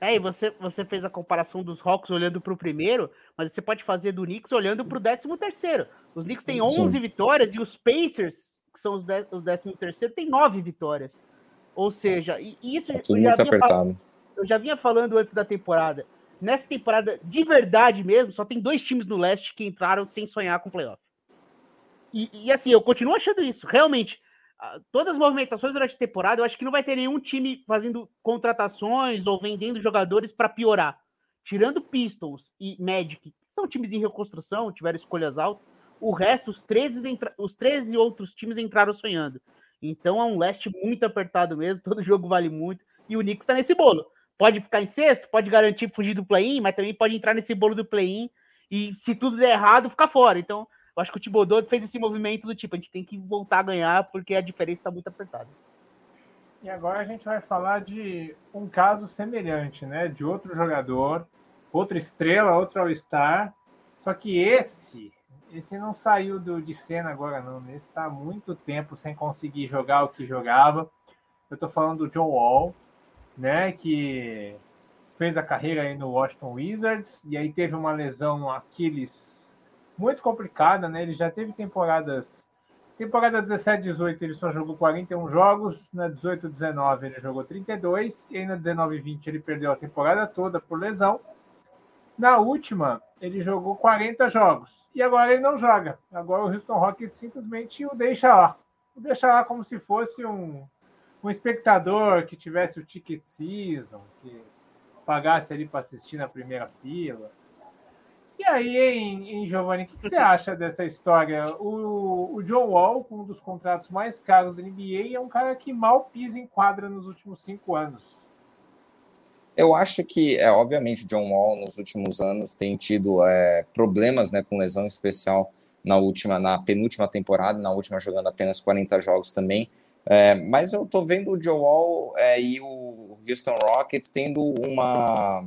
É, e você, você fez a comparação dos Hawks olhando para o primeiro, mas você pode fazer do Knicks olhando para o décimo terceiro. Os Knicks têm 11 Sim. vitórias e os Pacers, que são os, o décimo terceiro, têm 9 vitórias. Ou seja, isso é eu, já eu já vinha falando antes da temporada. Nessa temporada, de verdade mesmo, só tem dois times no leste que entraram sem sonhar com playoff. E, e assim, eu continuo achando isso. Realmente, todas as movimentações durante a temporada, eu acho que não vai ter nenhum time fazendo contratações ou vendendo jogadores para piorar. Tirando Pistons e Magic, que são times em reconstrução, tiveram escolhas altas, o resto, os 13, entra... os 13 outros times entraram sonhando. Então é um leste muito apertado mesmo, [LAUGHS] todo jogo vale muito. E o Knicks está nesse bolo. Pode ficar em sexto, pode garantir fugir do play-in, mas também pode entrar nesse bolo do play-in e se tudo der errado, ficar fora. Então, eu acho que o Thibodeau fez esse movimento do tipo, a gente tem que voltar a ganhar porque a diferença está muito apertada. E agora a gente vai falar de um caso semelhante, né? De outro jogador, outra estrela, outro All-Star. Só que esse, esse não saiu do, de cena agora, não. Esse está há muito tempo sem conseguir jogar o que jogava. Eu estou falando do John Wall, né? Que fez a carreira aí no Washington Wizards e aí teve uma lesão no Aquiles muito complicada, né? Ele já teve temporadas Temporada 17-18 ele só jogou 41 jogos, na 18-19 ele jogou 32 e aí na 19-20 ele perdeu a temporada toda por lesão. Na última, ele jogou 40 jogos e agora ele não joga. Agora o Houston Rockets simplesmente o deixa lá. O deixa lá como se fosse um, um espectador que tivesse o ticket season, que pagasse ali para assistir na primeira fila. E aí, em Giovanni, o que, que, você acha dessa história? O, o John Wall, um dos contratos mais caros da NBA, é um cara que mal pisa em quadra nos últimos cinco anos. Eu acho que, é, obviamente, John Wall nos últimos anos tem tido é, problemas né, com lesão especial na última, na penúltima temporada, na última jogando apenas 40 jogos também. É, mas eu tô vendo o John Wall é, e o Houston Rockets tendo uma,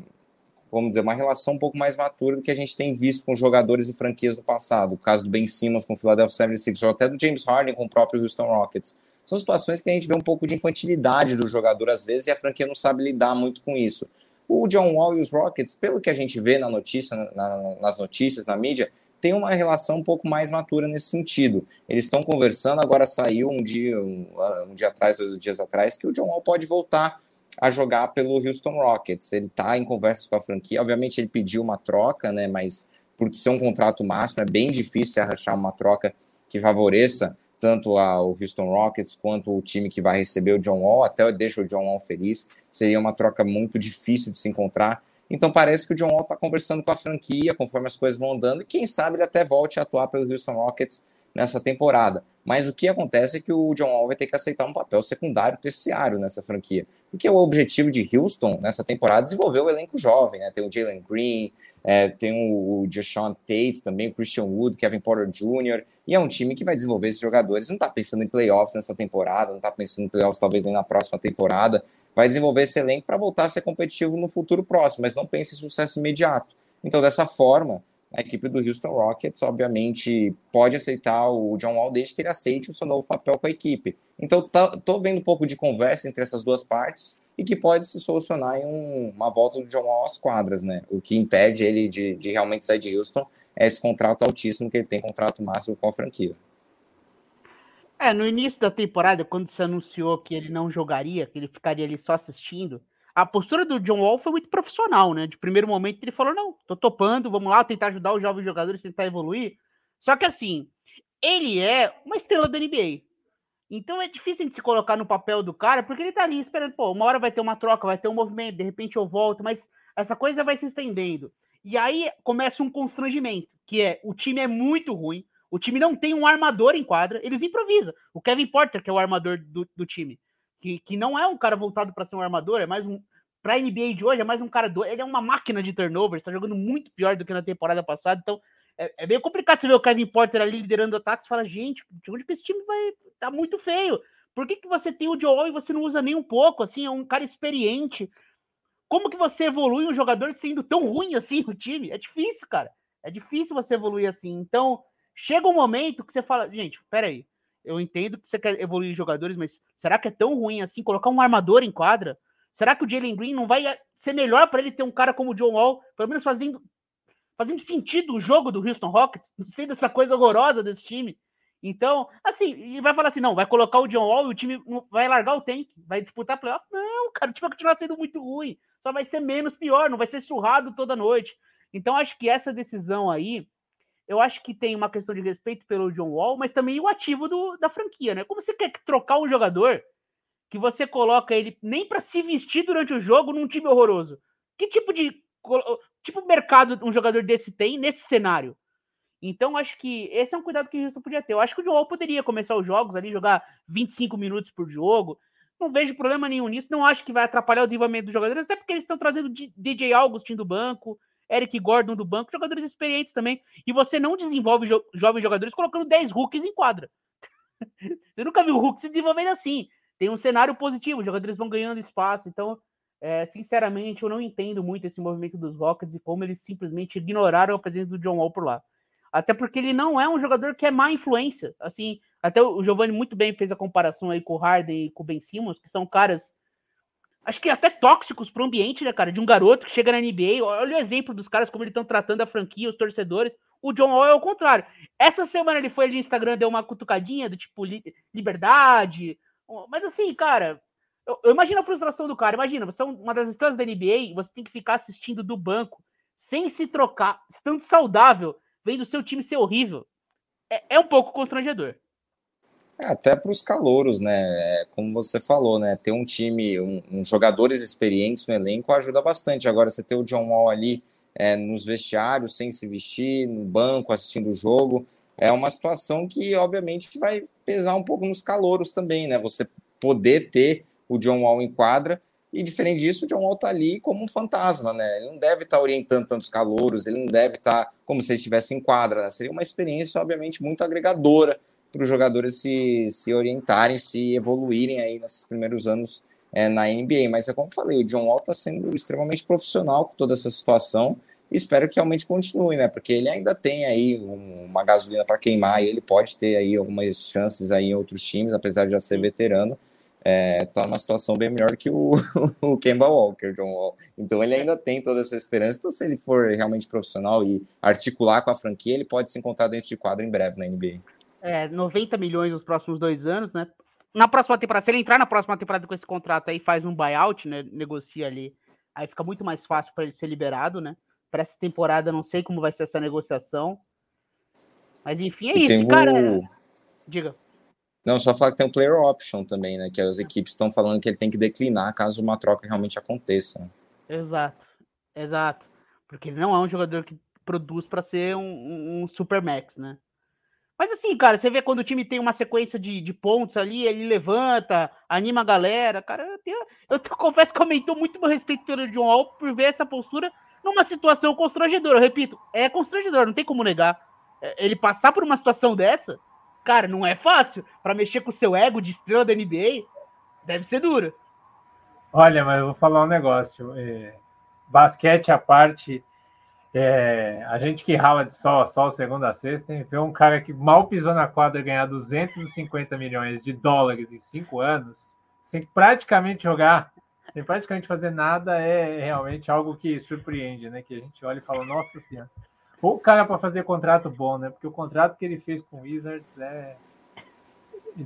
vamos dizer, uma relação um pouco mais matura do que a gente tem visto com jogadores e franquias do passado. O caso do Ben Simmons com o Philadelphia 76ers, ou até do James Harden com o próprio Houston Rockets. São situações que a gente vê um pouco de infantilidade do jogador às vezes e a franquia não sabe lidar muito com isso. O John Wall e os Rockets, pelo que a gente vê na notícia, na, nas notícias, na mídia, tem uma relação um pouco mais matura nesse sentido. Eles estão conversando, agora saiu um dia, um, um dia atrás, dois dias atrás, que o John Wall pode voltar a jogar pelo Houston Rockets. Ele está em conversas com a franquia. Obviamente, ele pediu uma troca, né? Mas por ser um contrato máximo, é bem difícil achar uma troca que favoreça tanto ao Houston Rockets quanto o time que vai receber o John Wall. Até deixa o John Wall feliz. Seria uma troca muito difícil de se encontrar. Então parece que o John Wall está conversando com a franquia conforme as coisas vão andando e quem sabe ele até volte a atuar pelo Houston Rockets nessa temporada. Mas o que acontece é que o John Wall vai ter que aceitar um papel secundário, terciário nessa franquia. Porque o objetivo de Houston nessa temporada é desenvolver o elenco jovem, né? Tem o Jalen Green, é, tem o, Deshaun Tate também, o Christian Wood, Kevin Porter Jr., e é um time que vai desenvolver esses jogadores. Não está pensando em playoffs nessa temporada, não está pensando em playoffs talvez nem na próxima temporada. Vai desenvolver esse elenco para voltar a ser competitivo no futuro próximo, mas não pense em sucesso imediato. Então, dessa forma, a equipe do Houston Rockets, obviamente, pode aceitar o John Wall desde que ele aceite o seu novo papel com a equipe. Então, tá, tô vendo um pouco de conversa entre essas duas partes e que pode se solucionar em um, uma volta do John Wall às quadras, né? O que impede ele de, de realmente sair de Houston é esse contrato altíssimo que ele tem, contrato máximo com a franquia. É, no início da temporada, quando se anunciou que ele não jogaria, que ele ficaria ali só assistindo, a postura do John Wall foi muito profissional, né? De primeiro momento ele falou: não, tô topando, vamos lá tentar ajudar os jovens jogadores, tentar evoluir. Só que assim, ele é uma estrela da NBA. Então é difícil gente se colocar no papel do cara, porque ele tá ali esperando, pô, uma hora vai ter uma troca, vai ter um movimento, de repente eu volto, mas essa coisa vai se estendendo. E aí começa um constrangimento, que é o time é muito ruim, o time não tem um armador em quadra, eles improvisam. O Kevin Porter, que é o armador do, do time, que, que não é um cara voltado para ser um armador, é mais um. Pra NBA de hoje, é mais um cara do. Ele é uma máquina de turnover, está jogando muito pior do que na temporada passada. Então, é, é meio complicado você ver o Kevin Porter ali liderando ataques e fala, gente, de onde que esse time vai. Tá muito feio. Por que, que você tem o Joel e você não usa nem um pouco? Assim, é um cara experiente. Como que você evolui um jogador sendo tão ruim assim no time? É difícil, cara. É difícil você evoluir assim. Então, chega um momento que você fala, gente, peraí. Eu entendo que você quer evoluir jogadores, mas será que é tão ruim assim colocar um armador em quadra? Será que o Jalen Green não vai ser melhor para ele ter um cara como o John Wall, pelo menos fazendo, fazendo sentido o jogo do Houston Rockets, [LAUGHS] sendo essa coisa horrorosa desse time? Então, assim, e vai falar assim: não, vai colocar o John Wall e o time vai largar o tank, vai disputar playoff? Não, cara, o time vai continuar sendo muito ruim, só vai ser menos pior, não vai ser surrado toda noite. Então, acho que essa decisão aí eu acho que tem uma questão de respeito pelo John Wall, mas também o ativo do, da franquia, né? Como você quer trocar um jogador que você coloca ele nem para se vestir durante o jogo num time horroroso? Que tipo de tipo mercado um jogador desse tem nesse cenário? Então, acho que esse é um cuidado que o Houston podia ter. Eu acho que o Joel poderia começar os jogos ali, jogar 25 minutos por jogo. Não vejo problema nenhum nisso. Não acho que vai atrapalhar o desenvolvimento dos jogadores, até porque eles estão trazendo DJ Augustin do banco, Eric Gordon do banco, jogadores experientes também. E você não desenvolve jo jovens jogadores colocando 10 rookies em quadra. [LAUGHS] você nunca viu o Hulk se desenvolvendo assim. Tem um cenário positivo, os jogadores vão ganhando espaço. Então, é, sinceramente, eu não entendo muito esse movimento dos Rockets e como eles simplesmente ignoraram a presença do John Wall por lá. Até porque ele não é um jogador que é má influência. Assim, até o Giovanni muito bem fez a comparação aí com o Harden e com o Ben Simmons, que são caras acho que até tóxicos para o ambiente, né, cara? De um garoto que chega na NBA. Olha o exemplo dos caras, como eles estão tratando a franquia, os torcedores. O John Wall é o contrário. Essa semana ele foi ali no Instagram, deu uma cutucadinha do tipo liberdade. Mas assim, cara, eu, eu, imagino a frustração do cara. Imagina, você é uma das estrelas da NBA, você tem que ficar assistindo do banco, sem se trocar, estando saudável, vendo o seu time ser horrível, é, é um pouco constrangedor. Até para os calouros, né? É, como você falou, né? Ter um time, um, um, jogadores experientes no elenco ajuda bastante. Agora, você ter o John Wall ali é, nos vestiários, sem se vestir, no banco, assistindo o jogo, é uma situação que, obviamente, vai pesar um pouco nos calouros também, né? Você poder ter o John Wall em quadra e diferente disso, o John Wall tá ali como um fantasma, né? Ele não deve estar tá orientando tantos calouros, ele não deve estar tá como se ele estivesse em quadra, né? Seria uma experiência, obviamente, muito agregadora para os jogadores se, se orientarem, se evoluírem aí nesses primeiros anos é, na NBA. Mas é como eu falei, o John Wall está sendo extremamente profissional com toda essa situação espero que realmente continue, né? Porque ele ainda tem aí um, uma gasolina para queimar e ele pode ter aí algumas chances aí em outros times, apesar de já ser veterano é, tá numa situação bem melhor que o, [LAUGHS] o Kemba Walker, John Wall. Então ele ainda tem toda essa esperança. Então, se ele for realmente profissional e articular com a franquia, ele pode se encontrar dentro de quadro em breve na NBA. É, 90 milhões nos próximos dois anos, né? Na próxima temporada, se ele entrar na próxima temporada com esse contrato aí, faz um buyout, né? Negocia ali. Aí fica muito mais fácil para ele ser liberado, né? Para essa temporada, não sei como vai ser essa negociação. Mas enfim, é e isso, cara. O... Diga. Não, só falar que tem um player option também, né? Que as equipes estão falando que ele tem que declinar caso uma troca realmente aconteça. Exato, exato. Porque ele não é um jogador que produz para ser um, um, super max, né? Mas assim, cara, você vê quando o time tem uma sequência de, de pontos ali, ele levanta, anima a galera. Cara, eu, tenho, eu [LAUGHS] confesso que aumentou muito meu respeito pelo John Wall por ver essa postura numa situação constrangedora. Eu repito, é constrangedor, não tem como negar. É, ele passar por uma situação dessa, Cara, não é fácil. Para mexer com o seu ego de estrela da NBA, deve ser duro. Olha, mas eu vou falar um negócio. É, basquete à parte, é, a gente que rala de sol a sol segunda a sexta, tem ver um cara que mal pisou na quadra ganhar 250 milhões de dólares em cinco anos, sem praticamente jogar, sem praticamente fazer nada, é realmente algo que surpreende, né? Que a gente olha e fala, nossa senhora o cara para fazer contrato bom, né? Porque o contrato que ele fez com o Wizards é.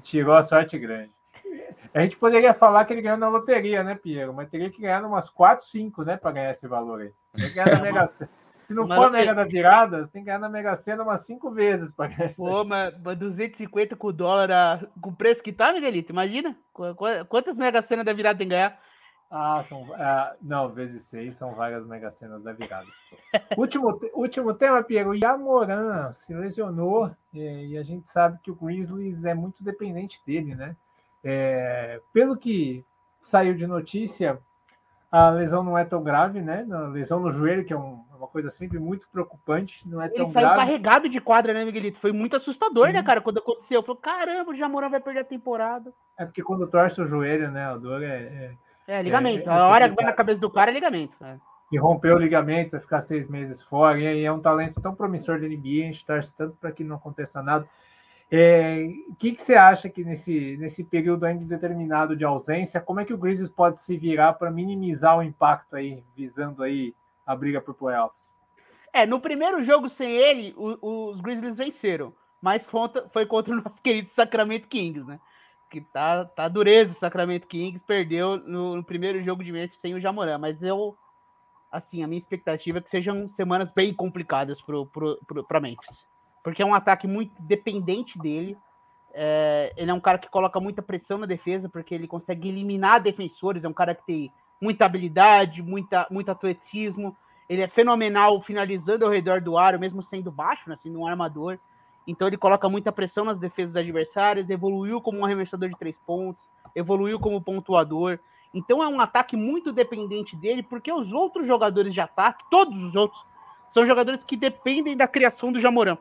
Tirou a sorte grande. A gente poderia falar que ele ganhou na loteria, né, Piero? Mas teria que ganhar umas 4, 5, né, para ganhar esse valor aí. na [LAUGHS] Mega Se não for a Mega da virada, você tem que ganhar na Mega Sena umas 5 vezes para ganhar. Pô, mas 250 com o dólar, a... com o preço que tá, Miguelito, imagina? Quantas Mega Sena da virada tem que ganhar? Ah, são. Ah, não, vezes seis são várias mega cenas da virada. [LAUGHS] último, último tema, Piero. Yamoran se lesionou é, e a gente sabe que o Grizzlies é muito dependente dele, né? É, pelo que saiu de notícia, a lesão não é tão grave, né? A lesão no joelho, que é um, é uma coisa sempre muito preocupante, não é Ele tão saiu grave. carregado de quadra, né, Miguelito? Foi muito assustador, né, né, cara, quando aconteceu. Falou, caramba, o Jamoran vai perder a temporada. É porque quando torce o joelho, né, a dor é, é é, ligamento. É, a hora que vai na cabeça do cara é ligamento. É. E rompeu o ligamento, vai ficar seis meses fora. E aí é um talento tão promissor da NBA, a gente torce tanto para que não aconteça nada. O é, que, que você acha que nesse, nesse período ainda de ausência, como é que o Grizzlies pode se virar para minimizar o impacto aí, visando aí a briga por playoffs? É, no primeiro jogo sem ele, o, os Grizzlies venceram, mas foi contra o [LAUGHS] nosso querido Sacramento Kings, né? que tá, tá dureza o Sacramento Kings, perdeu no, no, primeiro jogo de Memphis sem o Jamoran, mas eu, assim, a minha expectativa é que sejam semanas bem complicadas pro, pro, pro, pra Memphis, porque é um ataque muito dependente dele, é, ele é um cara que coloca muita pressão na defesa, porque ele consegue eliminar defensores, é um cara que tem muita habilidade, muita, muito atleticismo, ele é fenomenal finalizando ao redor do aro, mesmo sendo baixo, né, sendo um armador. Então ele coloca muita pressão nas defesas adversárias, evoluiu como um arremessador de três pontos, evoluiu como pontuador. Então é um ataque muito dependente dele, porque os outros jogadores de ataque, todos os outros, são jogadores que dependem da criação do Jamoran.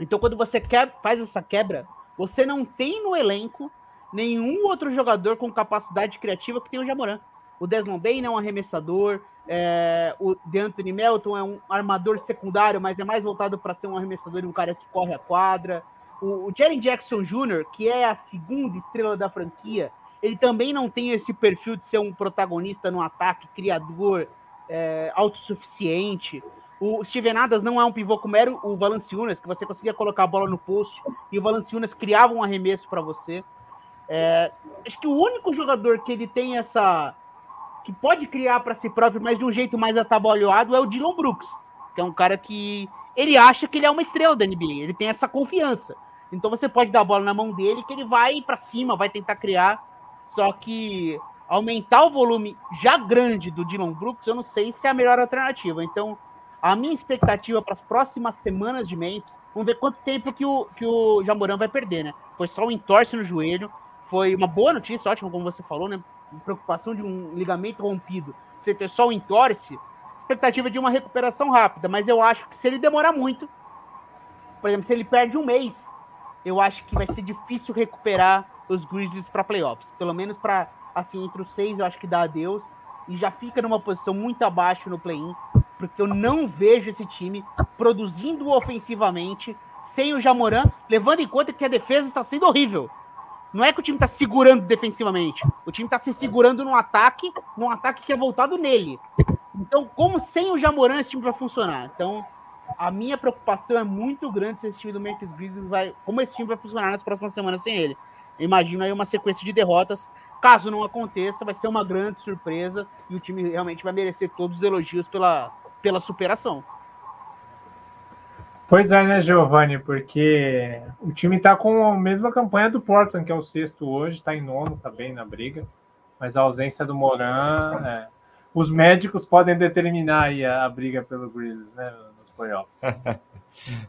Então quando você quer, faz essa quebra, você não tem no elenco nenhum outro jogador com capacidade criativa que tem o Jamoran. O Desmond Bain é um arremessador, é, o DeAnthony Melton é um armador secundário, mas é mais voltado para ser um arremessador e um cara que corre a quadra. O, o Jerry Jackson Jr., que é a segunda estrela da franquia, ele também não tem esse perfil de ser um protagonista no ataque, criador, é, autossuficiente. O Steven Adams não é um pivô como era o Valanciunas, que você conseguia colocar a bola no post e o Valanciunas criava um arremesso para você. É, acho que o único jogador que ele tem essa. que pode criar para si próprio, mas de um jeito mais atabalhoado, é o Dylan Brooks, que é um cara que. ele acha que ele é uma estrela da NBA, ele tem essa confiança. Então você pode dar a bola na mão dele, que ele vai para cima, vai tentar criar. Só que aumentar o volume já grande do Dylan Brooks, eu não sei se é a melhor alternativa. Então, a minha expectativa para as próximas semanas de Memphis, vamos ver quanto tempo que o, que o Jamoran vai perder, né? Foi só um entorse no joelho, foi uma boa notícia, ótimo, como você falou, né? Preocupação de um ligamento rompido, você ter só um entorse, expectativa de uma recuperação rápida, mas eu acho que se ele demorar muito, por exemplo, se ele perde um mês, eu acho que vai ser difícil recuperar os Grizzlies para playoffs. Pelo menos para, assim, entre os seis, eu acho que dá adeus. E já fica numa posição muito abaixo no play-in, porque eu não vejo esse time produzindo ofensivamente sem o Jamoran, levando em conta que a defesa está sendo horrível. Não é que o time está segurando defensivamente, o time está se segurando no ataque, num ataque que é voltado nele. Então, como sem o Jamoran esse time vai funcionar? Então, a minha preocupação é muito grande se esse time do Memphis Grizzlies vai, como esse time vai funcionar nas próximas semanas sem ele. Imagino aí uma sequência de derrotas. Caso não aconteça, vai ser uma grande surpresa e o time realmente vai merecer todos os elogios pela, pela superação. Pois é, né, Giovanni? Porque o time está com a mesma campanha do Portland, que é o sexto hoje, está em nono, está bem na briga. Mas a ausência do Moran, é, os médicos podem determinar aí a, a briga pelo Grizzlies, né, nos playoffs. [LAUGHS]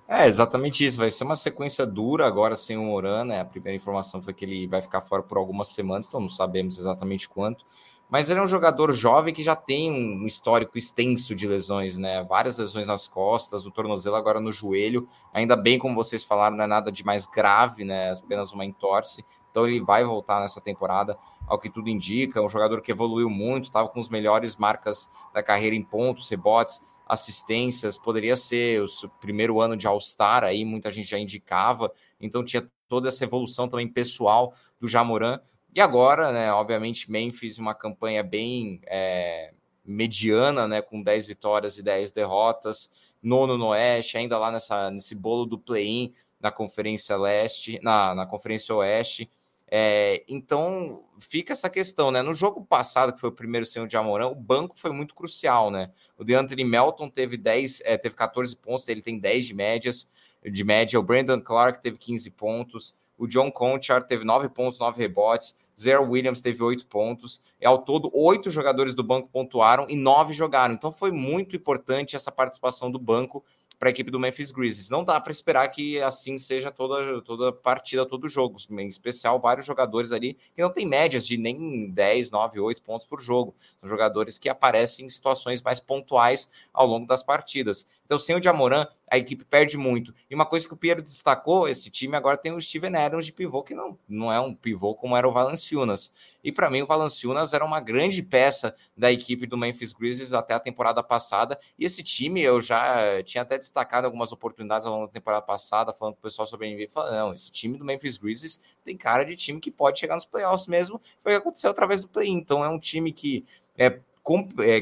É exatamente isso. Vai ser uma sequência dura agora sem o Moran, né? A primeira informação foi que ele vai ficar fora por algumas semanas, então não sabemos exatamente quanto. Mas ele é um jogador jovem que já tem um histórico extenso de lesões, né? Várias lesões nas costas, no tornozelo, agora no joelho. Ainda bem, como vocês falaram, não é nada de mais grave, né? Apenas uma entorse. Então ele vai voltar nessa temporada, ao que tudo indica. É um jogador que evoluiu muito, estava com as melhores marcas da carreira em pontos, rebotes assistências, poderia ser o primeiro ano de All-Star, aí muita gente já indicava, então tinha toda essa evolução também pessoal do Jamoran. E agora, né, obviamente, Memphis, uma campanha bem é, mediana, né, com 10 vitórias e 10 derrotas, nono no Oeste, ainda lá nessa, nesse bolo do play-in na Conferência Leste, na, na Conferência Oeste. É, então fica essa questão, né? No jogo passado, que foi o primeiro sem o Jamoran, o banco foi muito crucial, né? O DeAnthony Melton teve 10, é, teve 14 pontos, ele tem 10 de médias, de média. O Brandon Clark teve 15 pontos. O John Conchar teve 9 pontos, 9 rebotes. Zero Williams teve 8 pontos. E ao todo, oito jogadores do banco pontuaram e nove jogaram. Então foi muito importante essa participação do banco para a equipe do Memphis Grizzlies. Não dá para esperar que assim seja toda, toda partida, todo jogo, em especial vários jogadores ali que não tem médias de nem 10, 9, 8 pontos por jogo. São jogadores que aparecem em situações mais pontuais ao longo das partidas. Então, sem o Jamoran, a equipe perde muito. E uma coisa que o Piero destacou, esse time agora tem o Steven Adams de pivô, que não, não é um pivô como era o Valanciunas. E para mim, o Valanciunas era uma grande peça da equipe do Memphis Grizzlies até a temporada passada. E esse time, eu já tinha até destacado algumas oportunidades ao longo da temporada passada, falando com o pessoal sobre a NBA, falando, não, esse time do Memphis Grizzlies tem cara de time que pode chegar nos playoffs mesmo. Foi o que aconteceu através do play. Então, é um time que é,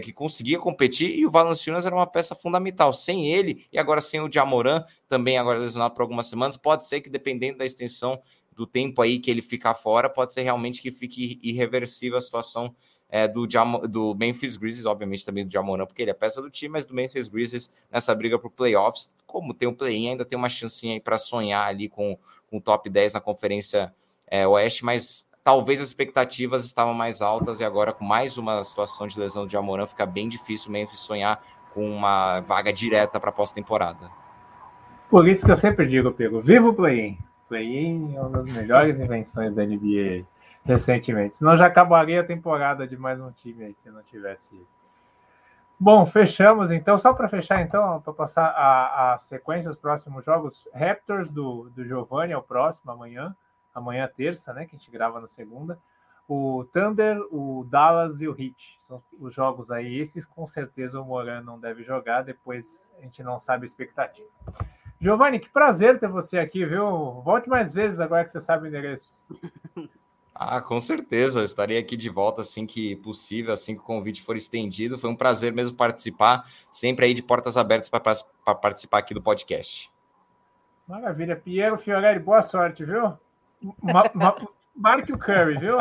que conseguia competir e o Valanciunas era uma peça fundamental. Sem ele e agora sem o Jamoran, também agora lesionado por algumas semanas, pode ser que dependendo da extensão do tempo aí que ele ficar fora, pode ser realmente que fique irreversível a situação é, do, do Memphis Grizzlies, obviamente também do Jamoran, porque ele é peça do time, mas do Memphis Grizzlies nessa briga por playoffs, como tem o um play-in, ainda tem uma chancinha aí para sonhar ali com, com o top 10 na conferência é, oeste, mas talvez as expectativas estavam mais altas e agora com mais uma situação de lesão de Amorã fica bem difícil o Memphis sonhar com uma vaga direta para pós-temporada. Por isso que eu sempre digo, Pego, viva o play-in. Play-in é uma das melhores invenções da NBA recentemente. Senão já acabaria a temporada de mais um time aí, se não tivesse Bom, fechamos então. Só para fechar, então, para passar a, a, sequência, os próximos jogos. Raptors do, do Giovanni é o próximo, amanhã. Amanhã, terça, né? Que a gente grava na segunda. O Thunder, o Dallas e o Heat. São os jogos aí. Esses, com certeza, o Moran não deve jogar. Depois a gente não sabe a expectativa. Giovanni, que prazer ter você aqui, viu? Volte mais vezes agora que você sabe o endereço. [LAUGHS] Ah, com certeza. estarei aqui de volta assim que possível, assim que o convite for estendido. Foi um prazer mesmo participar, sempre aí de portas abertas para participar aqui do podcast. Maravilha. Piero Fiorelli, boa sorte, viu? Ma ma marque o Curry, viu?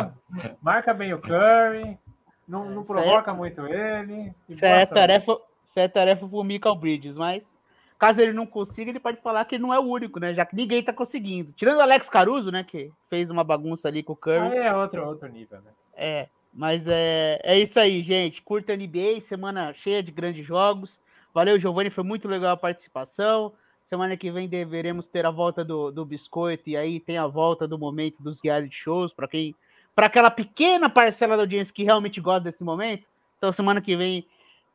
Marca bem o Curry. Não, não provoca muito ele. Isso é, tarefa, isso é tarefa para o Michael Bridges, mas Caso ele não consiga, ele pode falar que ele não é o único, né? Já que ninguém tá conseguindo. Tirando o Alex Caruso, né? Que fez uma bagunça ali com o Curry. Ah, é outro, outro nível, né? É, mas é, é isso aí, gente. Curta a NBA, semana cheia de grandes jogos. Valeu, Giovanni, foi muito legal a participação. Semana que vem deveremos ter a volta do, do Biscoito e aí tem a volta do momento dos reality shows para quem para aquela pequena parcela da audiência que realmente gosta desse momento. Então semana que vem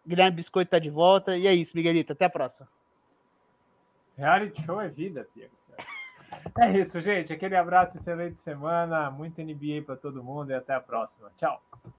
Guilherme Biscoito tá de volta e é isso, Miguelito, até a próxima. Reality show é vida, Piero. É isso, gente. Aquele abraço, excelente semana. Muita NBA para todo mundo e até a próxima. Tchau.